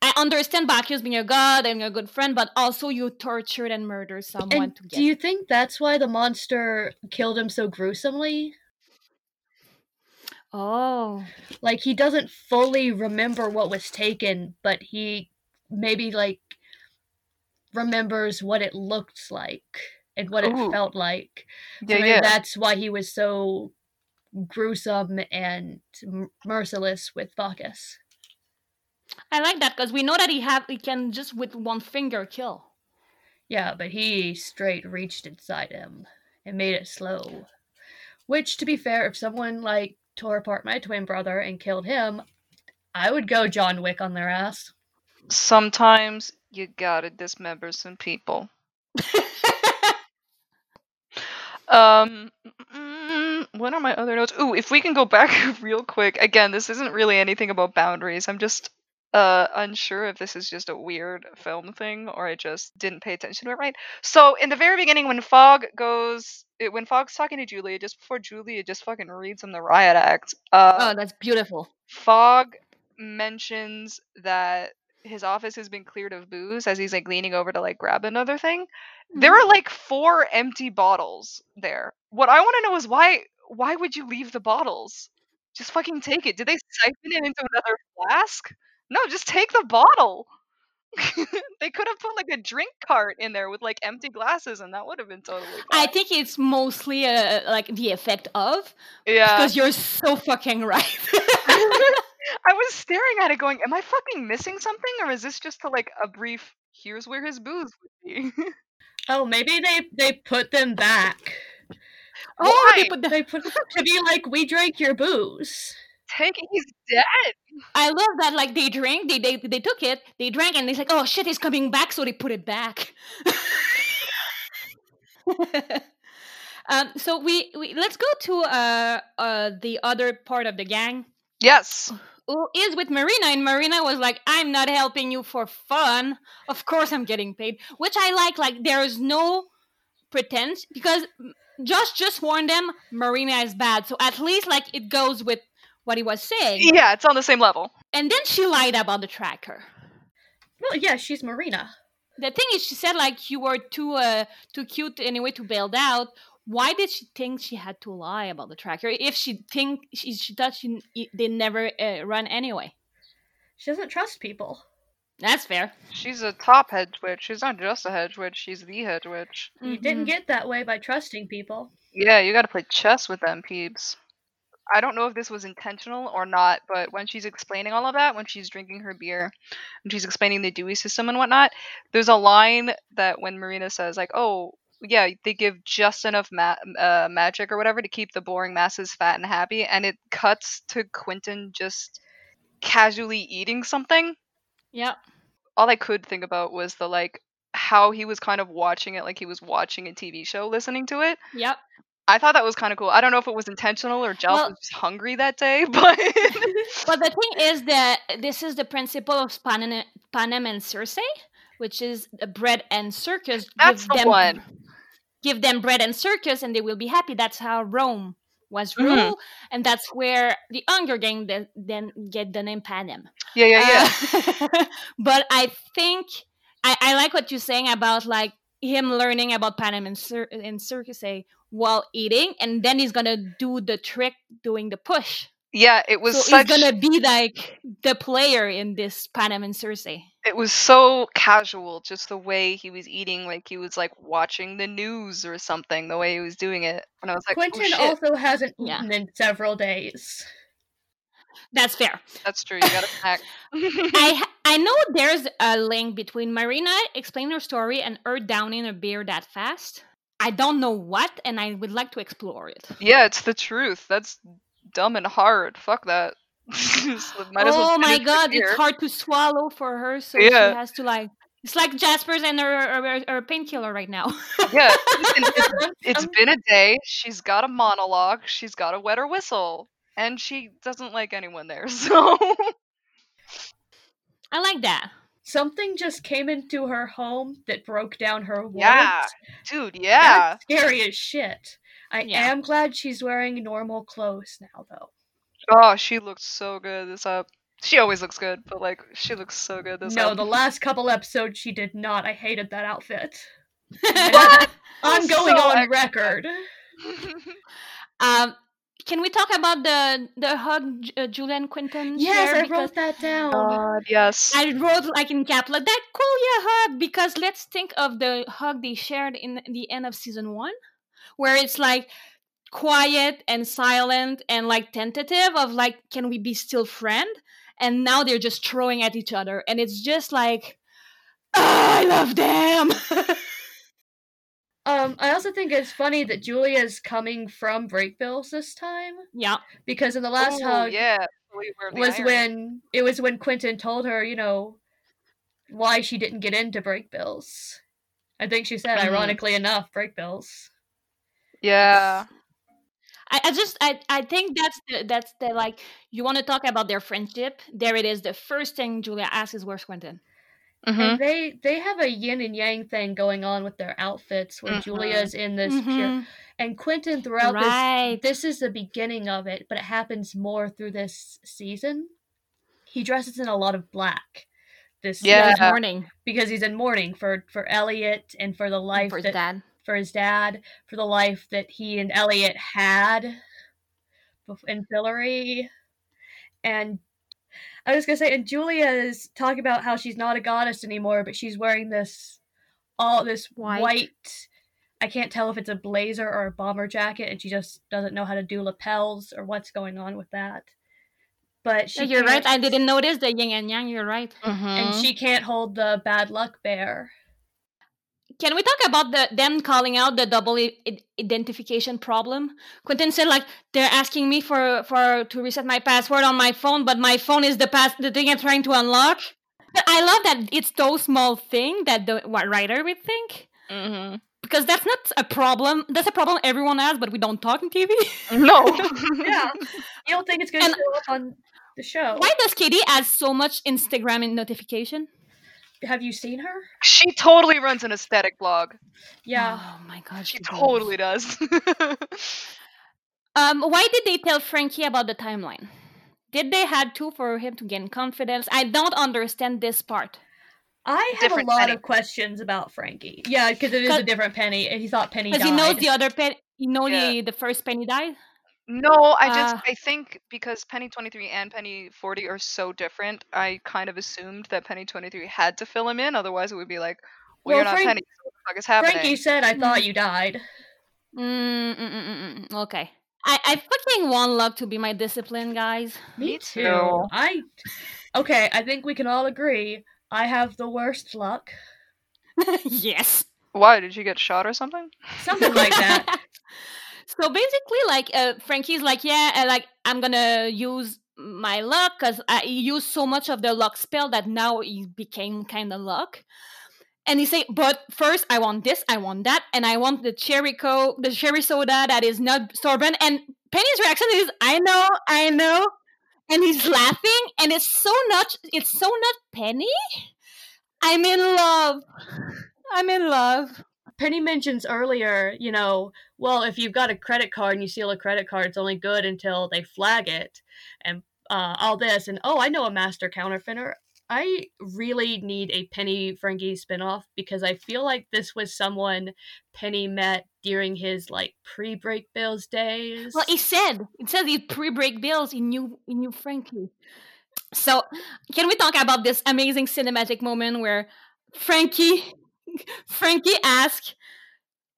I understand Bacchus being a god and a good friend, but also you tortured and murdered someone and to get. Do you think that's why the monster killed him so gruesomely? Oh. Like he doesn't fully remember what was taken, but he maybe like remembers what it looked like and what Ooh. it felt like. So yeah, yeah. that's why he was so gruesome and merciless with Bacchus. I like that because we know that he have he can just with one finger kill. Yeah, but he straight reached inside him and made it slow. Which, to be fair, if someone like tore apart my twin brother and killed him, I would go John Wick on their ass. Sometimes you gotta dismember some people. Um, mm, what are my other notes? Ooh, if we can go back real quick. Again, this isn't really anything about boundaries. I'm just uh unsure if this is just a weird film thing or I just didn't pay attention to it right. So in the very beginning, when Fogg goes, it, when Fogg's talking to Julia, just before Julia just fucking reads him the riot act. Uh, oh, that's beautiful. Fog mentions that his office has been cleared of booze as he's like leaning over to like grab another thing. There mm-hmm. are like four empty bottles there. What I want to know is why why would you leave the bottles? Just fucking take it. Did they siphon it into another flask? No, just take the bottle. they could have put like a drink cart in there with like empty glasses and that would have been totally fine. I think it's mostly uh, like the effect of yeah because you're so fucking right. I was staring at it going, am I fucking missing something or is this just to like a brief here's where his booze would be? Oh, maybe they they put them back. Oh, Why? they put, they put to be like, we drank your booze. Take it, he's dead. I love that. Like they drank, they they they took it, they drank, and they're like, oh shit, he's coming back, so they put it back. um, so we, we let's go to uh uh the other part of the gang. Yes who is with Marina, and Marina was like, "I'm not helping you for fun. Of course, I'm getting paid," which I like. Like there is no pretense because Josh just warned them Marina is bad, so at least like it goes with what he was saying. Yeah, it's on the same level. And then she lied about the tracker. Well, yeah, she's Marina. The thing is, she said like you were too uh too cute anyway to bail out, why did she think she had to lie about the tracker if she think she, she thought she they never uh, run anyway she doesn't trust people that's fair she's a top hedge witch she's not just a hedge witch she's the hedge witch you mm-hmm. didn't get that way by trusting people yeah you gotta play chess with them peeps I don't know if this was intentional or not, but when she's explaining all of that, when she's drinking her beer, when she's explaining the Dewey system and whatnot, there's a line that when Marina says, like, oh, yeah, they give just enough ma- uh, magic or whatever to keep the boring masses fat and happy, and it cuts to Quentin just casually eating something. Yeah. All I could think about was the like how he was kind of watching it like he was watching a TV show, listening to it. Yep. I thought that was kind of cool. I don't know if it was intentional or Giles well, was just hungry that day, but but the thing is that this is the principle of Panem, Panem and Circe, which is bread and circus. That's the them, one give them bread and circus and they will be happy. That's how Rome was mm-hmm. ruled, mm-hmm. and that's where the Hunger Games then get the name Panem. Yeah, yeah, yeah. Uh, but I think I, I, like what you're saying about like him learning about Panem and, Cir- and Circus while eating, and then he's gonna do the trick doing the push. Yeah, it was so such. he's gonna be like the player in this Panem and Cersei. It was so casual, just the way he was eating, like he was like watching the news or something. The way he was doing it, and I was like, oh, Quentin shit. also hasn't Yeah. eaten in several days. That's fair. That's true. You gotta pack. I ha- I know there's a link between Marina explaining her story and her downing a beer that fast. I don't know what, and I would like to explore it. yeah, it's the truth. That's dumb and hard. Fuck that. Just might as well oh my god, it's hard to swallow for her, so Yeah. she has to like. It's like Jasper's and her, her, her painkiller right now. Yeah, it's, it's um, been a day. She's got a monologue. She's got a wet her whistle, and she doesn't like anyone there. So I like that. Something just came into her home that broke down her walls. yeah, dude. Yeah, That's scary as shit. I Yeah. am glad she's wearing normal clothes now, though. Oh, she looked so good this up. She always looks good, but like she looks so good this No, up. the last couple episodes she did not. I hated that outfit. What? I'm going so on extra. record. um, can we talk about the the hug uh, Julian Quentin? Yes, shared? I Because wrote that down. God, yes. I wrote like in cap like that cool yeah hug because let's think of the hug they shared in the end of season one, where it's like quiet and silent and like tentative of like can we be still friend and now they're just throwing at each other and it's just like "Ah, I love them. Um, I also think it's funny that Julia's coming from Brakebills this time yeah, because in the last Ooh, hug yeah. we was iron. when it was when Quentin told her, you know, why she didn't get into Brakebills. I think she said, Mhm. ironically enough, Brakebills. Yeah. I, I just I, I think that's the that's the like you want to talk about their friendship. There it is. The first thing Julia asks is where's Quentin. Hmm And they they have a yin and yang thing going on with their outfits where Mhm. Julia's in this pure Mhm. and Quentin throughout Right. this this is the beginning of it, but it happens more through this season. He dresses in a lot of black this Yeah. Season morning because he's in mourning for for Eliot and for the life for his that dad. for his dad, for the life that he and Eliot had bef- in Fillory. And I was gonna say, and Julia is talking about how she's not a goddess anymore, but she's wearing this all this White. white. I can't tell if it's a blazer or a bomber jacket, and she just doesn't know how to do lapels or what's going on with that. But she Yeah, you're right. can't- I didn't notice the yin and yang. You're right. and Mm-hmm. she can't hold the bad luck bear. Can we talk about the them calling out the double I- I- identification problem? Quentin said like they're asking me for for to reset my password on my phone, but my phone is the pass the thing I'm trying to unlock. But I love that it's those small thing that the what writer would think hmm because that's not a problem. That's a problem everyone has, but we don't talk on TV. No. Yeah, you don't think it's gonna And- show up on the show? Why does Kady add so much Instagram notification? Have you seen her? She totally runs an aesthetic blog. Yeah. Oh my god, She she totally does. Um, why did they tell Frankie about the timeline? Did they had to for him to gain confidence? I don't understand this part. I have Different a lot Penny. of questions about Frankie. Yeah, because it is a different Penny, and he thought Penny died. Because he knows the other Penny. You know Yeah. the the first penny died. No, I just Uh, I think because Penny 23 and Penny 40 are so different, I kind of assumed that Penny 23 had to fill him in. Otherwise, it would be like, well, Well, you're not Frank- Penny. So what the fuck is happening? Frankie said, "I thought Mm. you died." Mm, mm, mm, mm, mm, okay. I, I fucking want luck to be my discipline, guys. Me too. too. I. Okay, I think we can all agree. I have the worst luck. yes. Why did you get shot or something? Something like that. so basically, like uh, Frankie's like, yeah, uh, like I'm gonna use my luck because I used so much of the luck spell that now it became kind of luck. And he say, but first I want this, I want that, and I want the cherry co, the cherry soda that is not sorbent. And Penny's reaction is, I know, I know, and he's laughing, and it's so not, it's so not Penny. I'm in love. I'm in love. Penny mentions earlier, you know, well, if you've got a credit card and you steal a credit card, it's only good until they flag it, and uh, all this. And oh, I know a master counterfeiter. I really need a Penny Frankie spinoff because I feel like this was someone Penny met during his like pre-Brakebills days. Well, he said it says he pre-Brakebills in new in new Frankie. So, can we talk about this amazing cinematic moment where Frankie Frankie asks,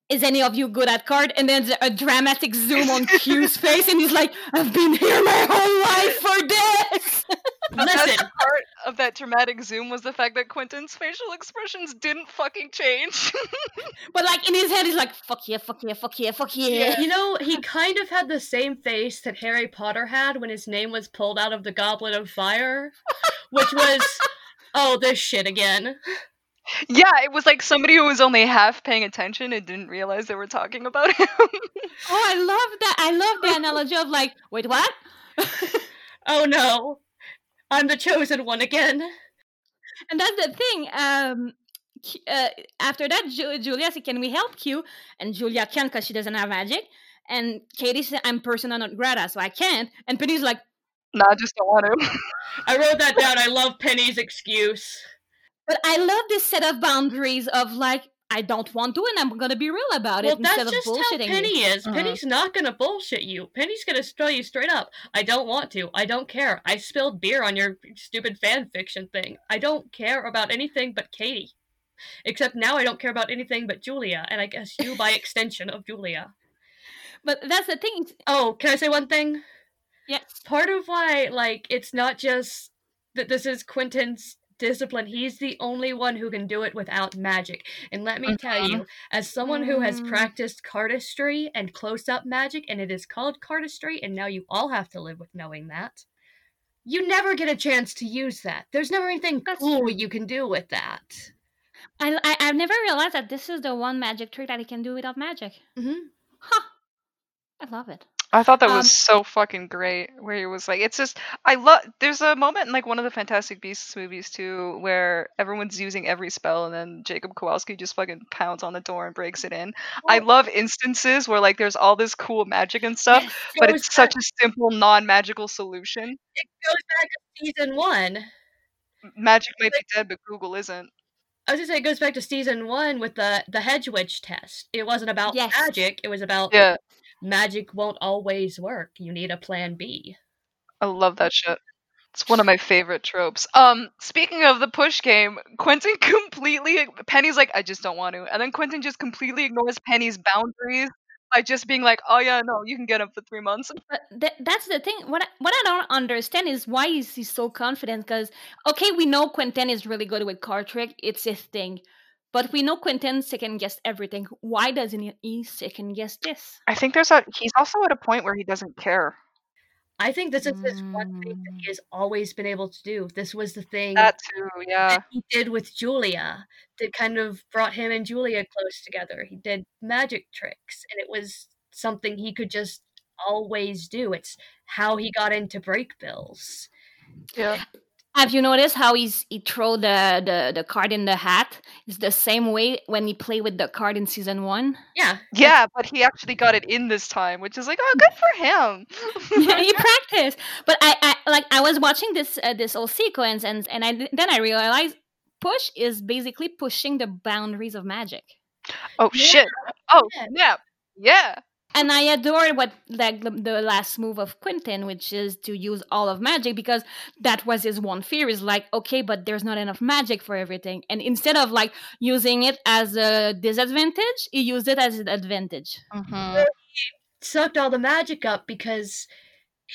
"Is any of you good at card?" And then a dramatic zoom on Q's face, and he's like, "I've been here my whole life for this." The Listen. part of that dramatic zoom was the fact that Quentin's facial expressions didn't fucking change. but like in his head, he's like, "Fuck yeah, fuck yeah, fuck yeah, fuck yeah." You know, he kind of had the same face that Harry Potter had when his name was pulled out of the Goblet of Fire, which was, oh, this shit again. Yeah, it was like somebody who was only half paying attention and didn't realize they were talking about him. Oh, I love that. I love the analogy of like, wait, what? Oh no, I'm the chosen one again. and that's the thing. Um, uh, after that, Ju- Julia said, "Can we help you?" And Julia can't because she doesn't have magic. And Kady said, "I'm persona non grata, so I can't." And Penny's like, nah, I just don't want to. I wrote that down. I love Penny's excuse. "But I love this set of boundaries of like, I don't want to, and I'm gonna be real about Well, it instead that's of just how bullshitting you." Penny is. Uh-huh. Penny's not gonna bullshit you. Penny's gonna tell you straight up. I don't want to. I don't care. I spilled beer on your stupid fan fiction thing. I don't care about anything but Kady. Except now I don't care about anything but Julia, and I guess you by extension of Julia. But that's the thing. Oh, can I say one thing? Yes. Part of why, like, it's not just that this is Quentin's discipline. He's the only one who can do it without magic. And let me tell you, as someone who has Mm. practiced cardistry and close up magic, and it is called cardistry, and now you all have to live with knowing that, you never get a chance to use that. There's never anything That's cool true. you can do with that. I, I I've never realized that this is the one magic trick that he can do without magic. hmm Huh. I love it. I thought that Um, was so fucking great. Where he was like, it's just, I love. There's a moment in like one of the Fantastic Beasts movies too, where everyone's using every spell, and then Jacob Kowalski just fucking pounds on the door and breaks it in. I love instances where like there's all this cool magic and stuff, Yes. but it's such a simple, non-magical solution. It goes back to season one. Magic might be dead, but Google isn't. I was gonna say it goes back to season one with the the hedge witch test. It wasn't about Yes. magic. It was about Yeah, magic won't always work. You need a plan B. I love that shit. It's one of my favorite tropes. Um, speaking of the push game, Quentin completely Penny's like, I just don't want to, and then Quentin just completely ignores Penny's boundaries by just being like, Oh yeah, no, you can get him for three months. But th- that's the thing. What I, what I don't understand is why is he so confident? Because okay, we know Quentin is really good with card trick; it's his thing. But we know Quentin second guess everything. Why doesn't he- he second guess this? I think there's a he's also at a point where he doesn't care. I think this is his one thing that mm. he has always been able to do. This was the thing That too, yeah. that he did with Julia that kind of brought him and Julia close together. He did magic tricks, and it was something he could just always do. It's how he got into Brakebills. Yeah. Have you noticed how he's he throw the, the the card in the hat? It's the same way when he played with the card in season one. Yeah, Yeah, but he actually got it in this time, which is like, oh, good for him. he practiced. But I, I like I was watching this uh, this whole sequence and and I then I realized push is basically pushing the boundaries of magic. oh Yeah, shit. Oh yeah. yeah. Yeah. And I adore what like the, the last move of Quentin, which is to use all of magic because that was his one fear is like, okay, but there's not enough magic for everything. And instead of like using it as a disadvantage, he used it as an advantage. Mm-hmm. sucked all the magic up because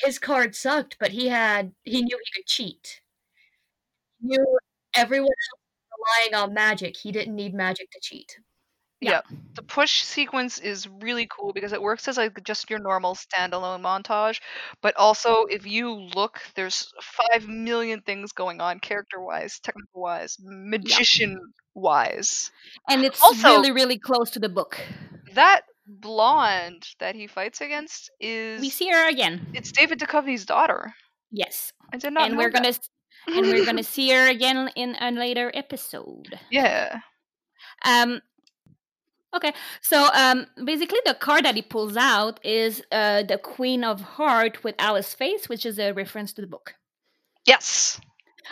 his card sucked, but he had he knew he could cheat. He knew everyone else relying on magic. He didn't need magic to cheat. Yeah. The push sequence is really cool because it works as like just your normal standalone montage, but also if you look, there's five million things going on character wise, technical wise, magician wise. And it's Also- really, really close to the book. That blonde that he fights against is We see her again. it's David Duchovny's daughter. Yes. I did not and know we're gonna that. and we're gonna see her again in a later episode. yeah. Um Okay, so um, basically, the card that he pulls out is uh, the Queen of Heart with Alice face, which is a reference to the book. Yes.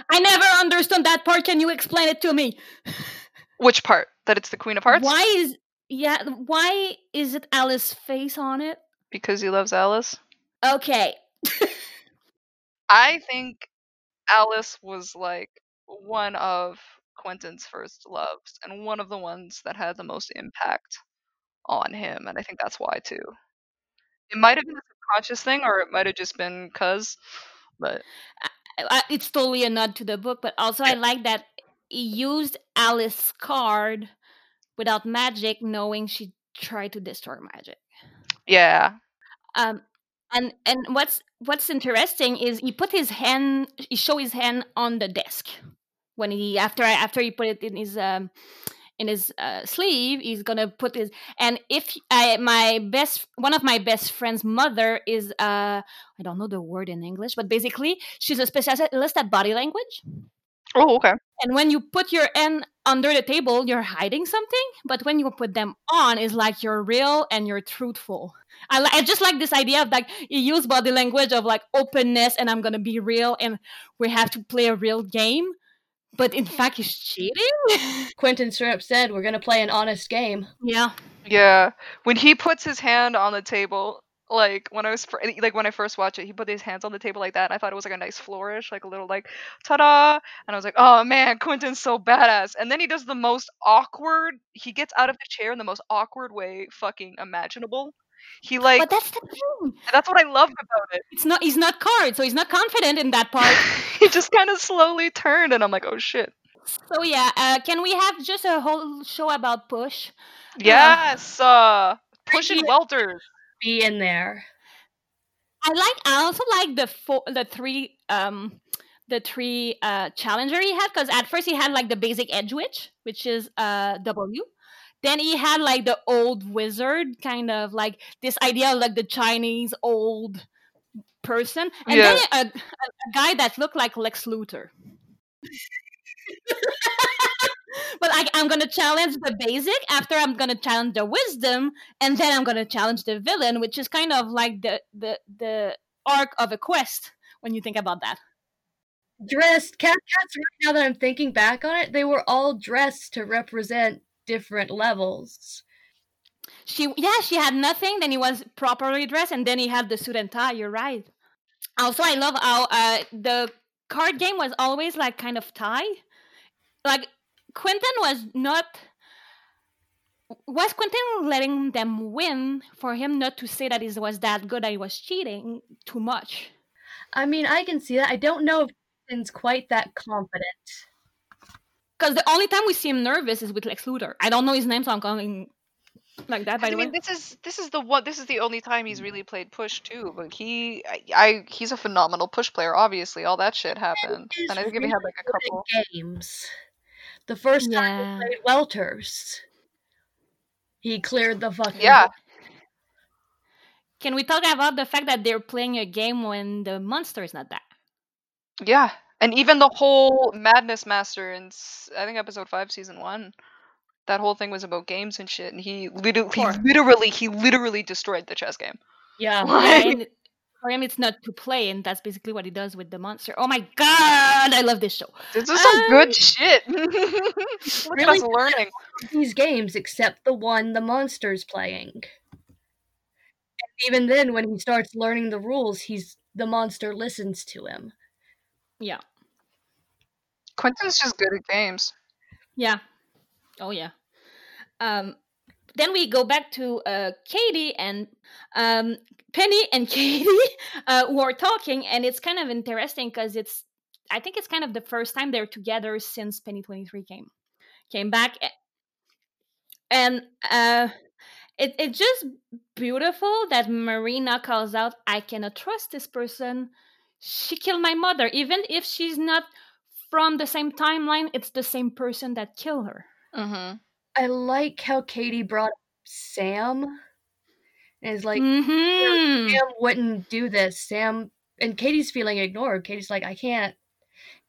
I never understood that part. Can you explain it to me? Which part? That it's the Queen of Hearts? Why is yeah? Why is it Alice's face on it? Because he loves Alice. Okay. I think Alice was like one of Quentin's first loves and one of the ones that had the most impact on him, and I think that's why too. It might have been a subconscious thing, or it might have just been cuz, but it's totally a nod to the book, but also I like that he used Alice's card without magic, knowing she tried to destroy magic. yeah, Um, and and what's what's interesting is he put his hand, he show his hand on the desk when he after after he put it in his um in his uh, sleeve, he's gonna put his and if I my best one of my best friend's mother is uh I don't know the word in English, but basically she's a specialist at body language. Oh, okay. And when you put your hand under the table, you're hiding something. But when you put them on, it's like you're real and you're truthful. I, li- I just like this idea of like you use body language of like openness and I'm gonna be real and we have to play a real game. But in fact, he's cheating. Quentin straight up said, "We're gonna play an honest game." yeah. Yeah, when he puts his hand on the table, like when I was fir- like when I first watched it, he put his hands on the table like that. And I thought it was like a nice flourish, like a little like ta-da, and I was like, oh man, Quentin's so badass. And then he does the most awkward. He gets out of the chair in the most awkward way, fucking imaginable. He like but that's the thing. that's what I loved about it. It's not. He's not card, so he's not confident in that part. he just kind of slowly turned, and I'm like, oh shit. so yeah, uh, can we have just a whole show about push? Yes, uh, pushing welters. Be in there. I like. I also like the four, the three, um, the three uh challenger he had because at first he had like the basic hedge witch, which is uh W. Then he had like the old wizard, kind of like this idea of like the Chinese old person, and Yeah. then a, a, a guy that looked like Lex Luthor. but I, I'm gonna challenge the basic after I'm gonna challenge the wisdom, and then I'm gonna challenge the villain, which is kind of like the the the arc of a quest when you think about that. Dressed cat cats. Right now that I'm thinking back on it, they were all dressed to represent different levels. She yeah, she had nothing. Then he was properly dressed, and then he had the suit and tie. You're right. Also, I love how uh, the card game was always like kind of tie. Like Quentin was not. Was Quentin letting them win for him not to say that he was that good that he was cheating too much? I mean, I can see that. I don't know if Quentin's quite that confident. Because the only time we see him nervous is with Lex Luthor. I don't know his name, so I'm calling like that. By I the way, mean, this is this is the one. This is the only time he's really played push too. Like he, I, I he's a phenomenal push player. Obviously, all that shit happened, He's and I think if he had like a couple. games. The first time Yeah. he played Welters, he cleared the fucking. Yeah, can we talk about the fact that they're playing a game when the monster is not there? yeah, and even the whole Madness Master in s- I think episode five, season one. That whole thing was about games and shit, and he literally, he literally, he literally destroyed the chess game. Yeah. Yeah, Like- and for him, it's not to play, and that's basically what he does with the monster. Oh my god, I love this show. This is some Um, good shit. Look at really us learning. these games except the one the monster's playing. And even then, when he starts learning the rules, he's the monster listens to him. Yeah, Quentin's just good at games. yeah, oh yeah. Um, then we go back to uh, Kady and um, Penny and Kady uh, who are talking, and it's kind of interesting because it's I think it's kind of the first time they're together since Penny Twenty Three came came back, and uh, it it's just beautiful that Marina calls out, "I cannot trust this person. She killed my mother, even if she's not." From the same timeline, it's the same person that killed her. Mm-hmm. I like how Kady brought Sam. And is like, Mhm. Sam wouldn't do this. Sam and Kady's feeling ignored. Kady's like, I can't.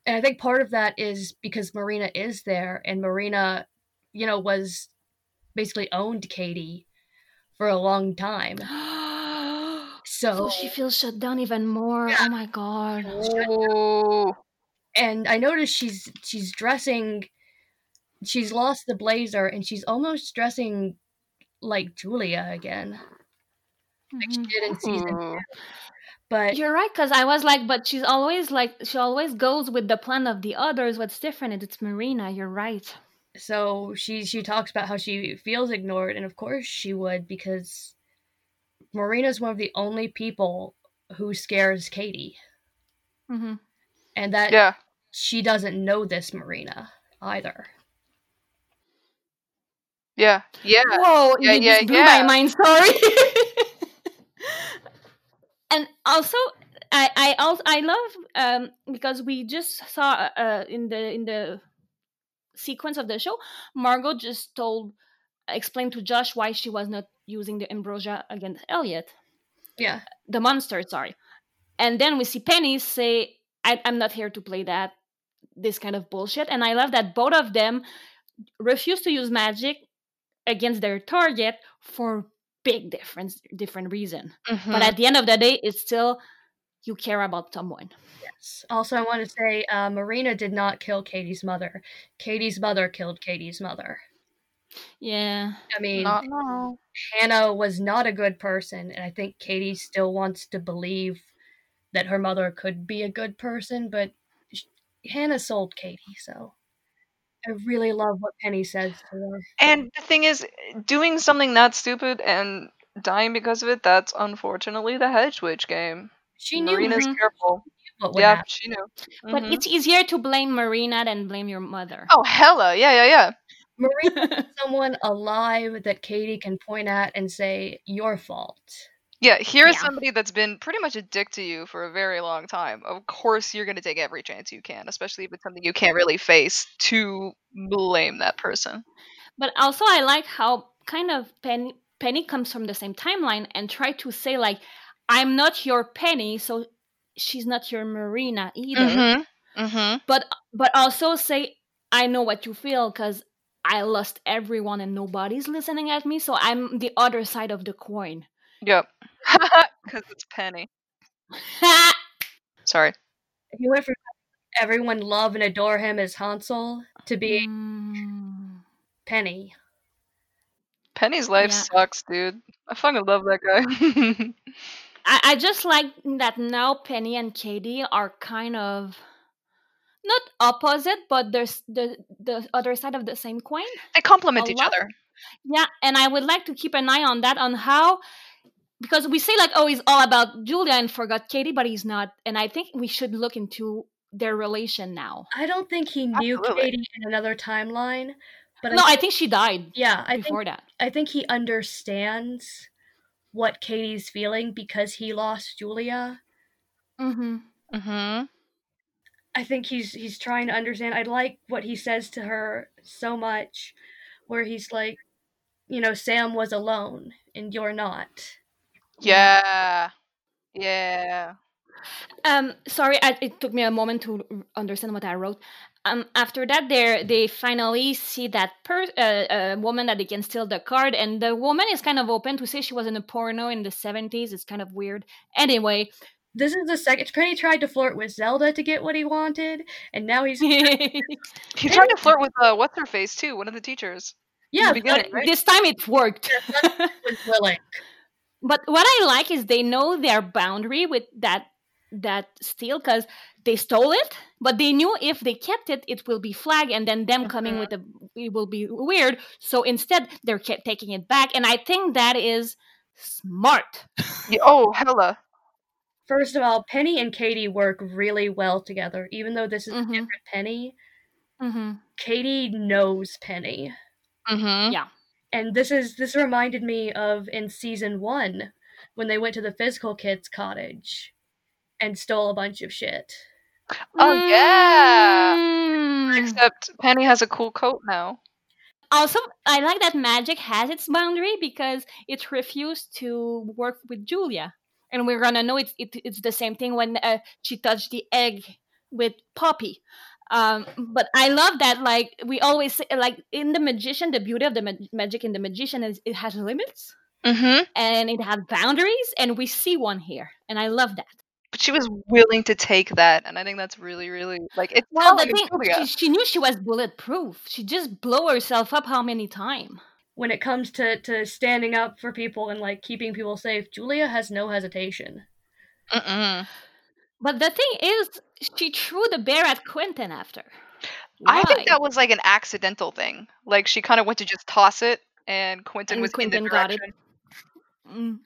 And I think part of that is because Marina is there, and Marina, you know, was basically owned Kady for a long time. so So she feels shut down even more. Yeah. Oh my god. Oh, and I noticed she's she's dressing. She's lost the blazer, and she's almost dressing like Julia again, like she did in season Ooh. two. But You're right, because I was like, but she's always like, she always goes with the plan of the others. What's different is it's Marina. You're right. so she she talks about how she feels ignored, and of course she would because Marina's one of the only people who scares Kady, hmm and that Yeah. she doesn't know this Marina either. Yeah. Yeah. Whoa, Yeah, you yeah, just blew yeah. my mind. Sorry. and also, I I also I love um because we just saw uh in the in the sequence of the show, Margot just told explained to Josh why she was not using the ambrosia against Eliot. Yeah, the monster sorry and then we see penny say I, i'm not here to play that this kind of bullshit and i love that both of them refuse to use magic against their target for big difference different reason but Mhm. at the end of the day it's still you care about someone yes. Also, I want to say uh, Marina did not kill Kady's mother. Kady's mother killed Kady's mother. yeah I mean, Not no. Hannah was not a good person, and I think Kady still wants to believe that her mother could be a good person, but sh- Hannah sold Kady, so I really love what Penny says to her. And the thing is, doing something that stupid and dying because of it, that's unfortunately the hedge witch game. She knew Marina's careful. Yeah, happen. she knew. but Mhm. it's easier to blame marina than blame your mother Oh, hella. Yeah, yeah, yeah. Marina is someone alive that Kady can point at and say, "Your fault." Yeah, here's Yeah. somebody that's been pretty much a dick to you for a very long time. Of course, you're going to take every chance you can, especially if it's something you can't really face, to blame that person. But also, I like how kind of Penny Penny comes from the same timeline and try to say like, "I'm not your Penny, so she's not your Marina either." Mm-hmm. Mm-hmm. But but also say, "I know what you feel because I lost everyone and nobody's listening at me, so I'm the other side of the coin." Yep. Because it's Penny. Sorry. He went from everyone love and adore him as Hansel to being Mm. Penny. Penny's life Yeah. sucks, dude. I fucking love that guy. I, I just like that now Penny and Kady are kind of not opposite, but there's the the other side of the same coin. they complement each lot. other. Yeah, and I would like to keep an eye on that on how because we say like oh he's all about Julia and forgot Kady, but he's not. And I think we should look into their relation now. I don't think he knew Absolutely. Kady in another timeline, but no, I, I think she died yeah, I think that. I think he understands what Kady's feeling because he lost Julia. Mm-hmm. Mm-hmm. I think he's he's trying to understand. I like what he says to her so much, where he's like, you know, Sam was alone and you're not. Yeah. Yeah. Um, sorry, I, it took me a moment to understand what I wrote. Um, after that, they they finally see that per uh, uh, woman that they can steal the card, and the woman is kind of open to say she was in a porno in the seventies. It's kind of weird. Anyway, This is the second. Penny tried to flirt with Zelda to get what he wanted, and now he's He tried to flirt with uh, what's her face too, one of the teachers. yeah, the but right? this time it worked. was willing. But what I like is they know their boundary with that that steal because they stole it, but they knew if they kept it, it will be flagged, and then them coming with a it will be weird. So instead, they're kept taking it back, and I think that is smart. Oh, hella. First of all, Penny and Kady work really well together, even though this is a Mhm. different Penny. Mm-hmm. Kady knows Penny. Mm-hmm. Yeah. And this is this reminded me of in season one when they went to the physical kids cottage and stole a bunch of shit. Oh yeah. Mm. Except Penny has a cool coat now. Also, I like that magic has its boundary because it refused to work with Julia, and we're gonna know it's it, it's the same thing when uh, she touched the egg with Poppy. Um, but I love that. Like we always say, like in the magician, the beauty of the ma- magic in the magician is it has limits Mm-hmm. and it has boundaries, and we see one here, and I love that. but she was willing to take that, and I think that's really, really like it's Well, the telling thing, she, she knew she was bulletproof. She just blew herself up how many times? When it comes to, to standing up for people and like keeping people safe, Julia has no hesitation. Mm-mm. But the thing is, she threw the bear at Quentin after. I think that was like an accidental thing. Like she kind of went to just toss it, and Quentin And was Quentin in the got it. direction. Mm.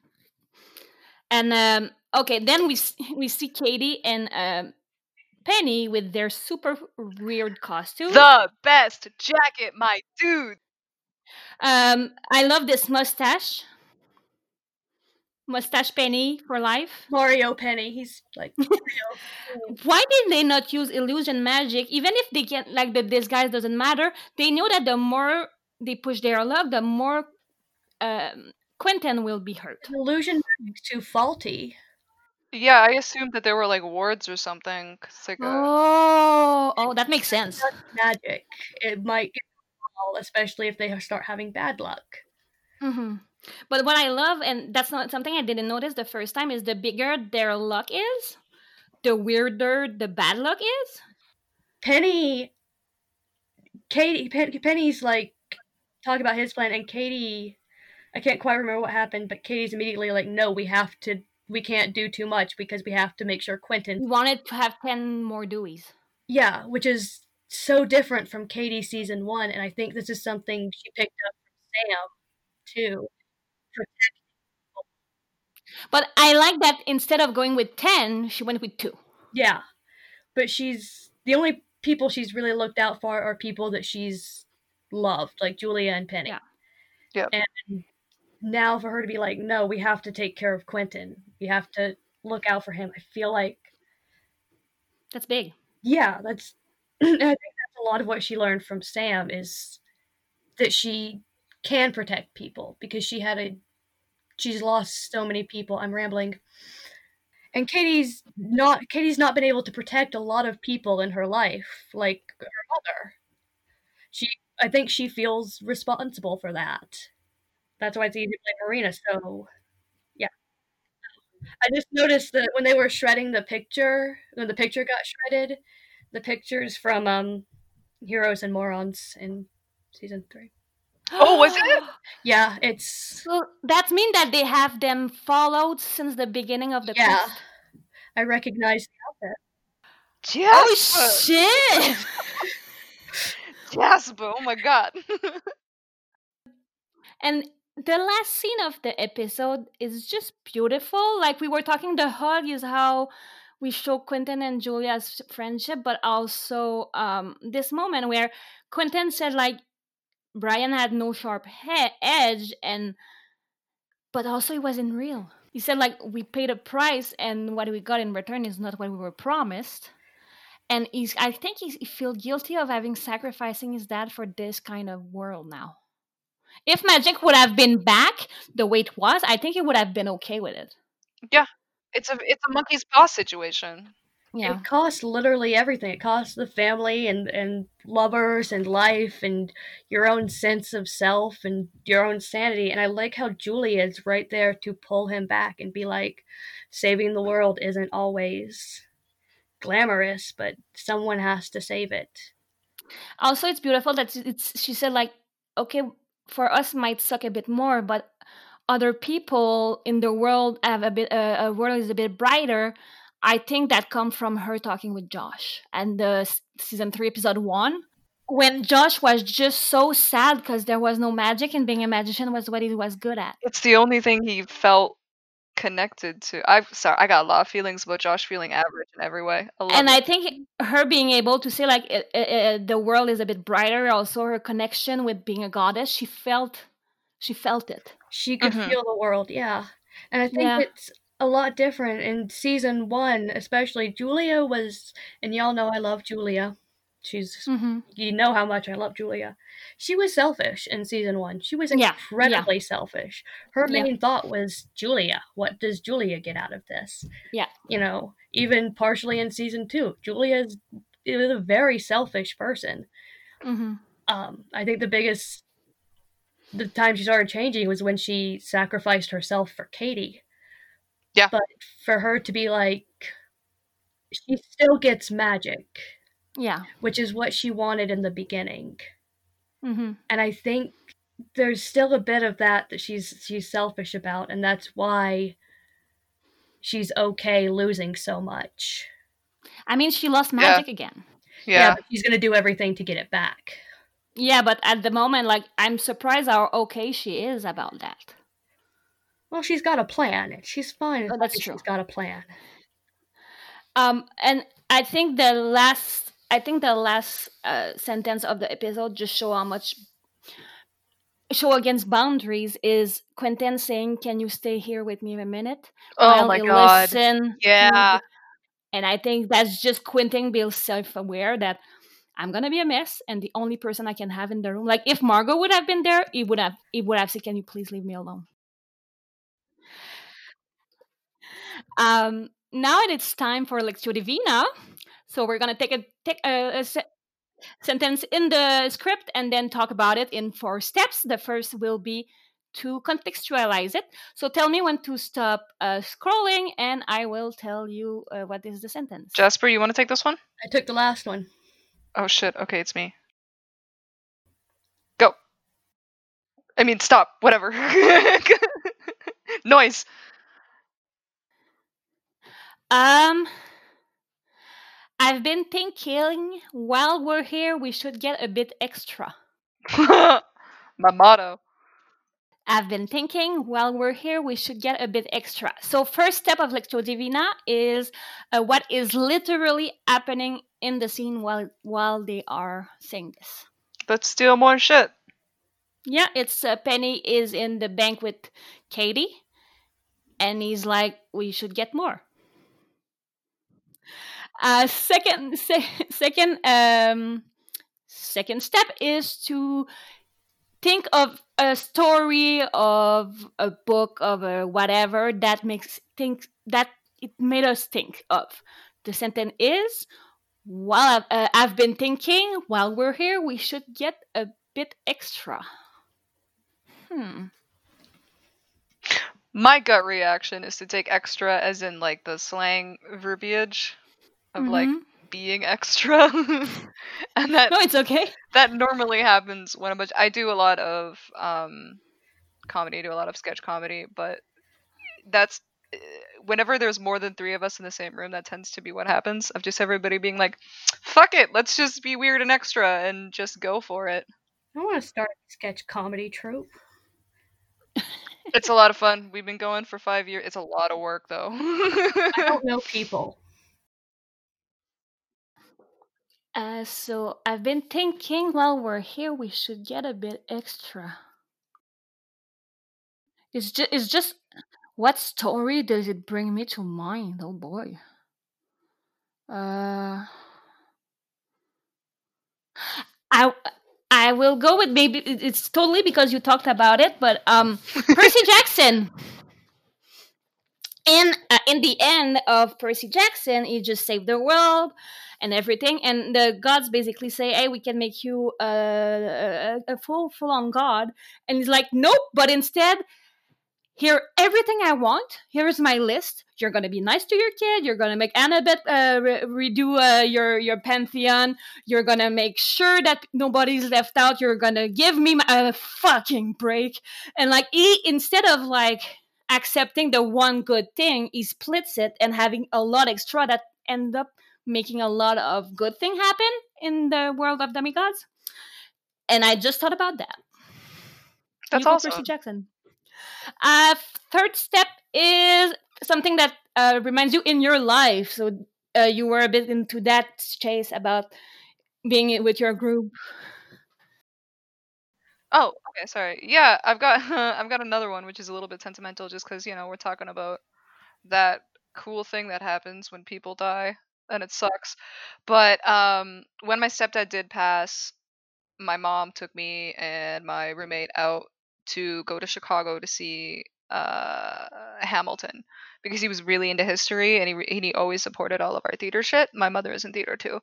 And um, okay, then we we see Kady and um, Penny with their super weird costume. The best jacket, my dude. Um, I love this mustache. Mustache Penny for life. Mario Penny, he's like Why did they not use illusion magic? Even if they get like the disguise doesn't matter, they know that the more they push their luck, the more um, Quentin will be hurt. illusion magic's too faulty. Yeah, I assumed that there were like wards or something. like a- Oh, oh, that makes sense. Magic. It might get wrong, especially if they start having bad luck. Hmm But what I love, and that's not something I didn't notice the first time, is the bigger their luck is, the weirder the bad luck is. Penny, Kady, Pen- Penny's like talking about his plan, and Kady, I can't quite remember what happened, but Kady's immediately like, "No, we have to, we can't do too much because we have to make sure We Quentin." wanted to have 10 more Deweys. Yeah, which is so different from Kady season one, and I think this is something she picked up from Sam too. But I like that instead of going with 10, she went with 2. Yeah, but she's the only people she's really looked out for are people that she's loved, like Julia and Penny. Yeah. Yep. And now for her to be like, no, we have to take care of Quentin. We have to look out for him. I feel like, That's big. yeah, that's. I think that's a lot of what she learned from Sam is that she can protect people because she had a. She's lost so many people. I'm rambling. And Kady's not Kady's not been able to protect a lot of people in her life, like her mother. She I think she feels responsible for that. That's why it's easy to play Marina. So yeah. I just noticed that when they were shredding the picture, when the picture got shredded, the pictures from um Heroes and Morons in season three. Oh, was it? Yeah, it's So that means that they have them followed since the beginning of the yeah. quest. I recognize the outfit. Oh shit! Jasper. Oh my god. and the last scene of the episode is just beautiful. Like we were talking, the hug is how we show Quentin and Julia's friendship, but also um, this moment where Quentin said like Brian had no sharp he- edge, and but also it wasn't real. He said like we paid a price, and what we got in return is not what we were promised. And he's, I think he's, he feel guilty of having sacrificing his dad for this kind of world now. If magic would have been back the way it was, I think he would have been okay with it. Yeah, it's a it's a monkey's paw situation. Yeah. It costs literally everything. It costs the family and, and lovers and life and your own sense of self and your own sanity. And I like how Julia is right there to pull him back and be like, saving the world isn't always glamorous, but someone has to save it. Also, it's beautiful that it's. She said like, okay, for us might suck a bit more, but other people in the world have a bit. Uh, a world is a bit brighter. I think that come from her talking with Josh and the season three episode one. When Josh was just so sad because there was no magic and being a magician was what he was good at. It's the only thing he felt connected to. I'm sorry, I got a lot of feelings about Josh feeling average in every way. I and it. I think her being able to say like uh, uh, the world is a bit brighter, also her connection with being a goddess, she felt, she felt it. She could Mhm. feel the world, yeah. And I think Yeah. it's a lot different in season one, especially. Julia was, and y'all know I love Julia. She's Mm-hmm. you know how much I love Julia. She was selfish in season one. She was Yeah, yeah. incredibly selfish. Her Yeah. main thought was Julia. What does Julia get out of this? Yeah. You know, even partially in season two, Julia is a very selfish person. Mm-hmm. Um, I think the biggest the time she started changing was when she sacrificed herself for Kady. Yeah. But for her to be like, she still gets magic, Yeah. which is what she wanted in the beginning. hmm And I think there's still a bit of that that she's she's selfish about, and that's why she's okay losing so much. I mean, she lost Yeah. magic again. Yeah. but she's gonna do everything to get it back. Yeah, but at the moment, like, I'm surprised how okay she is about that. Well, she's got a plan. She's fine. Oh, that's as true. She's got a plan. Um, and I think the last, I think the last uh, sentence of the episode just show how much show against boundaries is Quentin saying, "Can you stay here with me a minute?" Oh while my god. listen Yeah. and I think that's just Quentin being self-aware that I'm gonna be a mess, and the only person I can have in the room, like if Margot would have been there, he would have, he would have said, "Can you please leave me alone?" Um, now it's time for Lectio Divina. So we're gonna take a take a, a se- sentence in the script and then talk about it in four steps. The first will be to contextualize it. So tell me when to stop uh, scrolling, and I will tell you uh, what is the sentence. Jasper, you want to take this one? I took the last one. Oh shit. Okay, it's me. Go. I mean, stop. Whatever. Noise. Um, I've been thinking while we're here, we should get a bit extra. My motto. I've been thinking while we're here, we should get a bit extra. So, first step of Lectio Divina is uh, what is literally happening in the scene while while they are saying this. Let's steal more shit. Yeah, it's uh, Penny is in the bank with Kady, and he's like, "We should get more." Uh, second, se- second, um, second step is to think of a story of a book of a whatever that makes think that it made us think of. The sentence is, "While I've, uh, I've been thinking, while we're here, we should get a bit extra." Hmm. My gut reaction is to take extra as in like the slang verbiage of like Mhm. being extra. and that No, it's okay. that normally happens when I'm I do a lot of um comedy, do a lot of sketch comedy, but that's eh, whenever there's more than 3 of us in the same room that tends to be what happens of just everybody being like fuck it, let's just be weird and extra and just go for it. I want to start a sketch comedy troupe. It's a lot of fun. We've been going for 5 years. It's a lot of work though. I don't know people. Uh, so I've been thinking while we're here, we should get a bit extra. It's just, it's just, what story does it bring me to mind? Oh boy. Uh, I I will go with maybe it's totally because you talked about it, but um, Percy Jackson. In uh, in the end of Percy Jackson, he just saved the world and everything, and the gods basically say, "Hey, we can make you uh, a, a full full on god," and he's like, "Nope," but instead here everything I want. Here's my list. You're gonna be nice to your kid. You're gonna make Annabeth uh, re- redo uh, your your pantheon. You're gonna make sure that nobody's left out. You're gonna give me my, a fucking break. And like he, instead of like accepting the one good thing, he splits it and having a lot extra that end up making a lot of good thing happen in the world of demigods. And I just thought about that. That's You awesome. Percy Jackson. Uh, third step is something that uh, reminds you in your life. So uh, you were a bit into that chase about being with your group. Oh, okay, sorry. Yeah, I've got I've got another one which is a little bit sentimental just cuz you know, we're talking about that cool thing that happens when people die and it sucks. But um when my stepdad did pass, my mom took me and my roommate out to go to Chicago to see uh Hamilton because he was really into history and he re- and he always supported all of our theater shit. My mother is in theater too.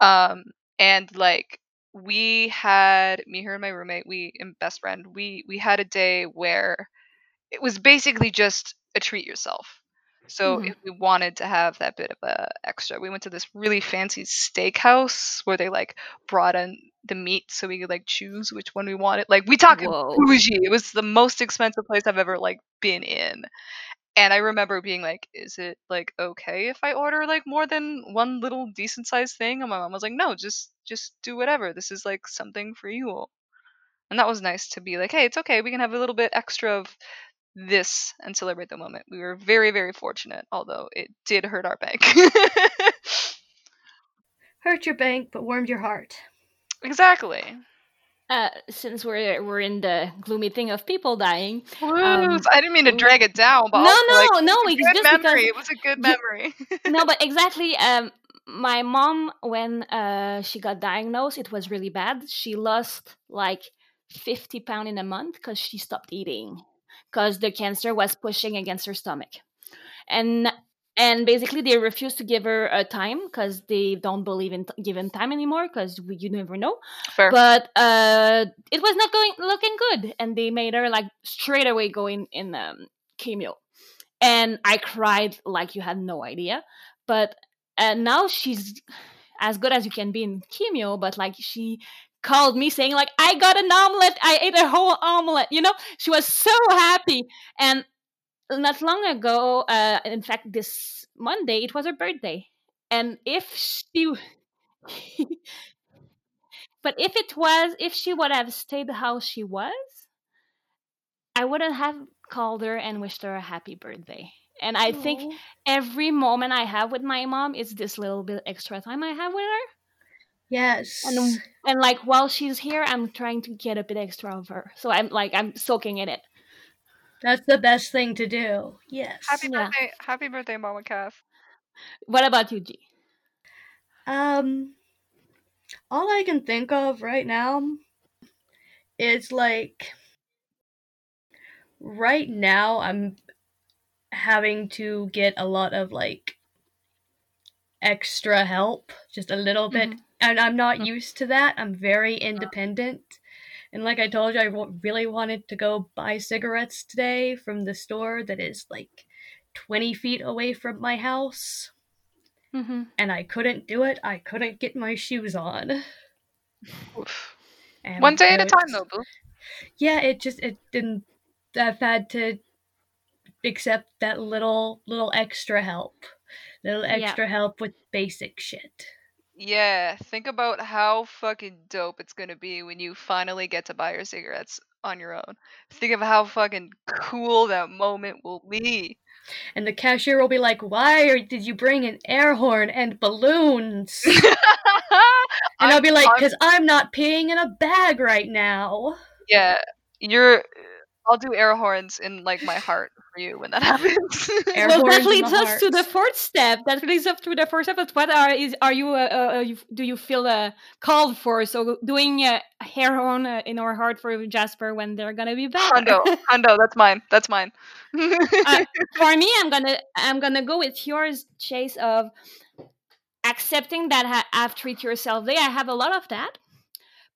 Um and like we had me her and my roommate we and best friend we we had a day where it was basically just a treat yourself So Mhm. if we wanted to have that bit of a extra, we went to this really fancy steakhouse where they like brought in the meat so we could like choose which one we wanted. Like we talking Whoa. bougie. It was the most expensive place I've ever like been in. And I remember being like, "Is it like okay if I order like more than one little decent sized thing?" And my mom was like, "No, just just do whatever. This is like something for you all." And that was nice to be like, "Hey, it's okay. We can have a little bit extra of this and celebrate the moment." We were very very fortunate, although it did hurt our bank. Hurt your bank, but warmed your heart. exactly. Uh, since we're we're in the gloomy thing of people dying, Woos. I didn't mean to drag it down, but Um, no, no, like, no, it was a it's good just memory. because It was a good memory. no, but exactly. Um, my mom, when uh she got diagnosed, it was really bad. She lost like fifty pound in a month because she stopped eating because the cancer was pushing against her stomach, and and basically they refused to give her a time because they don't believe in t- giving time anymore because you never know. Fair. But uh, it was not going looking good, and they made her like straight away going in um, chemo, and I cried like you had no idea. But uh, now she's as good as you can be in chemo, but like she called me saying like I got an omelet, I ate a whole omelet. You know, she was so happy, and not long ago, uh, in fact, this Monday, it was her birthday, and if she. But if it was, if she would have stayed how she was, I wouldn't have called her and wished her a happy birthday. And I think every moment I have with my mom is this little bit extra time I have with her. Yes. And and like while she's here, I'm trying to get a bit extra of her. So I'm like I'm soaking in it. That's the best thing to do. Yes. Happy Yeah. birthday, happy birthday, Mama Calf. What about you, G? Um, all I can think of right now is like right now I'm having to get a lot of like extra help, just a little bit, Mhm. and I'm not Mhm. used to that. I'm very independent. And like I told you, I really wanted to go buy cigarettes today from the store that is like 20 feet away from my house Mm-hmm. and I couldn't do it. I couldn't get my shoes on. And One day at a time, though, boo. Yeah, it just it didn't. I've had to accept that little little extra help, little Yeah. extra help with basic shit. Yeah, think about how fucking dope it's gonna be when you finally get to buy your cigarettes on your own. Think of how fucking cool that moment will be. And the cashier will be like, "Why are, did you bring an air horn and balloons?" And I'll be like, "Cause I'm not peeing in a bag right now." yeah, you're. I'll do air horns in like my heart for you when that happens. Air well, horns that leads the us to the fourth step. That leads up to the fourth step. But what are is are you? Uh, uh, you, do you feel uh, called for? So doing uh, hair horn uh, in our heart for Jasper when they're gonna be back. Hundo, Hundo, that's mine. That's mine. Uh, for me, I'm gonna I'm gonna go with yours, Chase. Of accepting that ha- have treat yourself day. I have a lot of that.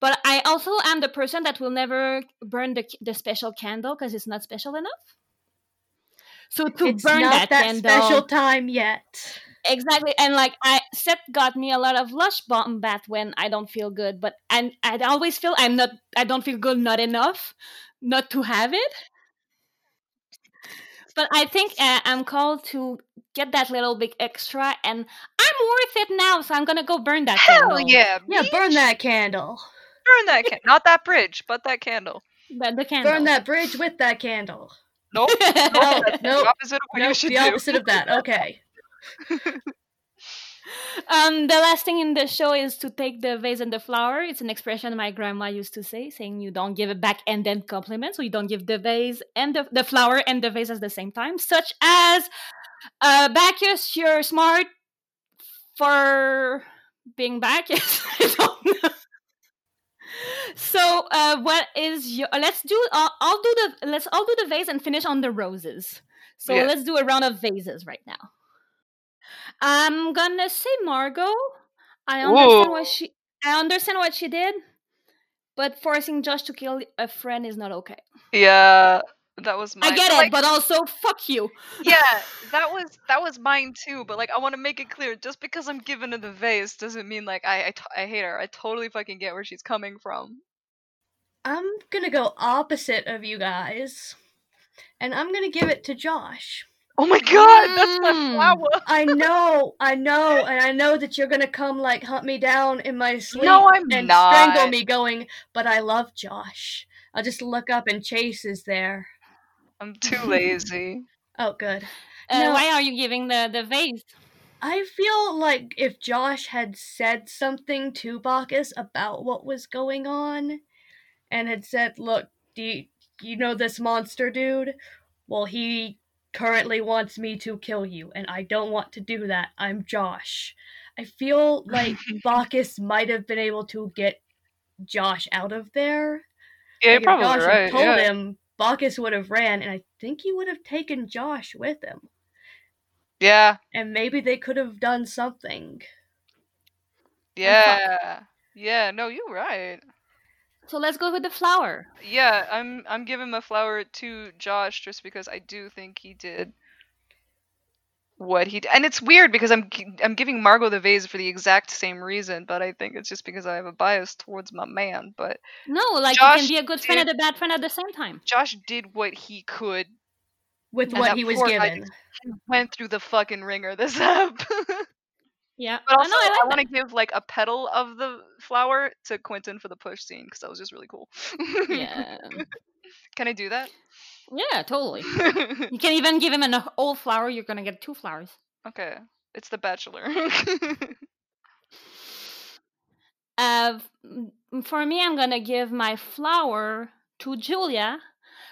But I also am the person that will never burn the, the special candle because it's not special enough. So to it's burn not that, that candle, special time yet. Exactly, and like I Seth got me a lot of lush bomb bath when I don't feel good, but and I always feel I'm not I don't feel good not enough, not to have it. But I think uh, I'm called to get that little bit extra, and I'm worth it now, so I'm gonna go burn that Hell candle. yeah, Yeah, burn that candle. Burn that candle. Not that bridge, but that candle. the, the candle. Burn that bridge with that candle. Nope. No, That's no, the opposite of what no, you should the do. opposite of that. Okay. Um, the last thing in the show is to take the vase and the flower. It's an expression my grandma used to say, saying you don't give it back and then compliment. So you don't give the vase and the, the flower and the vase at the same time, such as uh, Bacchus, you're smart for being Bacchus. I don't know. So uh, what is your? uh, Let's do. Uh, I'll do the. Let's all do the vase and finish on the roses. So Yeah. let's do a round of vases right now. I'm gonna say Margot. I understand what she. I understand what she did, but forcing Josh to kill a friend is not okay. Yeah, that was mine. I get it, like, but also fuck you. yeah, that was that was mine too. But like, I want to make it clear: just because I'm giving her the vase doesn't mean like I I, t- I hate her. I totally fucking get where she's coming from. I'm gonna go opposite of you guys, and I'm gonna give it to Josh. Oh my god, that's my Mm. flower. I know, I know, and I know that you're gonna come like hunt me down in my sleep No, I'm and not. strangle me, going. But I love Josh. I'll just look up and Chase is there. I'm too lazy. Oh, good. Uh, No. Why are you giving the the vase? I feel like if Josh had said something to Bacchus about what was going on, and had said, "Look, do you, you know this monster dude? Well, he currently wants me to kill you, and I don't want to do that. I'm Josh." I feel like Bacchus might have been able to get Josh out of there. Yeah, you're Like, probably Josh right. told yeah. him, Bacchus would have ran, and I think he would have taken Josh with him. yeah, And maybe they could have done something. yeah, yeah. No, you're right. So let's go with the flower. Yeah, I'm I'm giving my flower to Josh just because I do think he did what he did. And it's weird because I'm I'm giving Margot the vase for the exact same reason, but I think it's just because I have a bias towards my man. But No, like Josh you can be a good friend did- and a bad friend at the same time. Josh did what he could. With what he was poor guy given. He went through the fucking ringer this up. Yeah. But Oh, also, no, I I, like want to give like a petal of the flower to Quentin for the push scene because that was just really cool. Yeah. Can I do that? Yeah, totally. You can even give him an old flower. You're gonna get two flowers. okay, it's the Bachelor. Uh, for me, I'm gonna give my flower to Julia,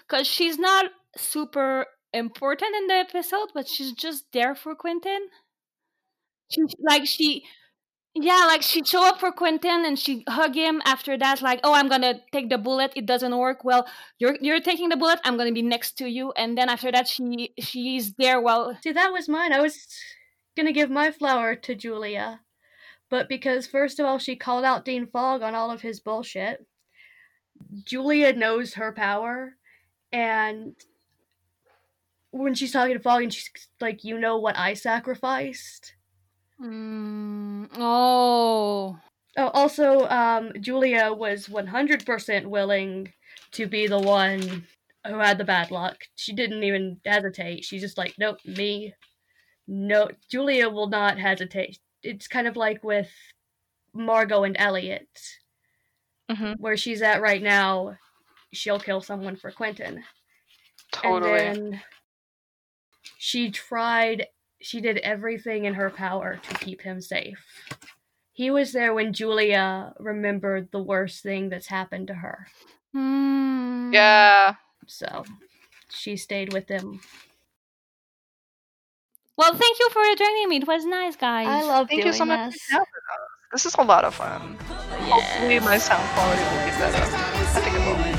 cause she's not super important in the episode, but she's just there for Quentin. She like she, yeah, like she show up for Quentin and she hug him. After that, like, oh, I'm gonna take the bullet. It doesn't work. Well, you're you're taking the bullet. I'm gonna be next to you. And then after that, she she's there while See, that was mine. I was gonna give my flower to Julia. But because, first of all, she called out Dean Fogg on all of his bullshit, Julia knows her power. And when she's talking to Fogg and she's like, you know what I sacrificed? Mm, oh. Oh, also, um, Julia was 100% willing to be the one who had the bad luck. She didn't even hesitate. She's just like, nope, me. No, Julia will not hesitate. It's kind of like with Margot and Eliot, hmm where she's at right now. She'll kill someone for Quentin. Totally. And then she tried, she did everything in her power to keep him safe. He was there when Julia remembered the worst thing that's happened to her. Hmm. Yeah. So she stayed with him. Well, thank you for joining me. It was nice, guys. I love Thank doing you so much. this. for having us. This is a lot of fun. Hopefully, my sound quality will be better. I think it will.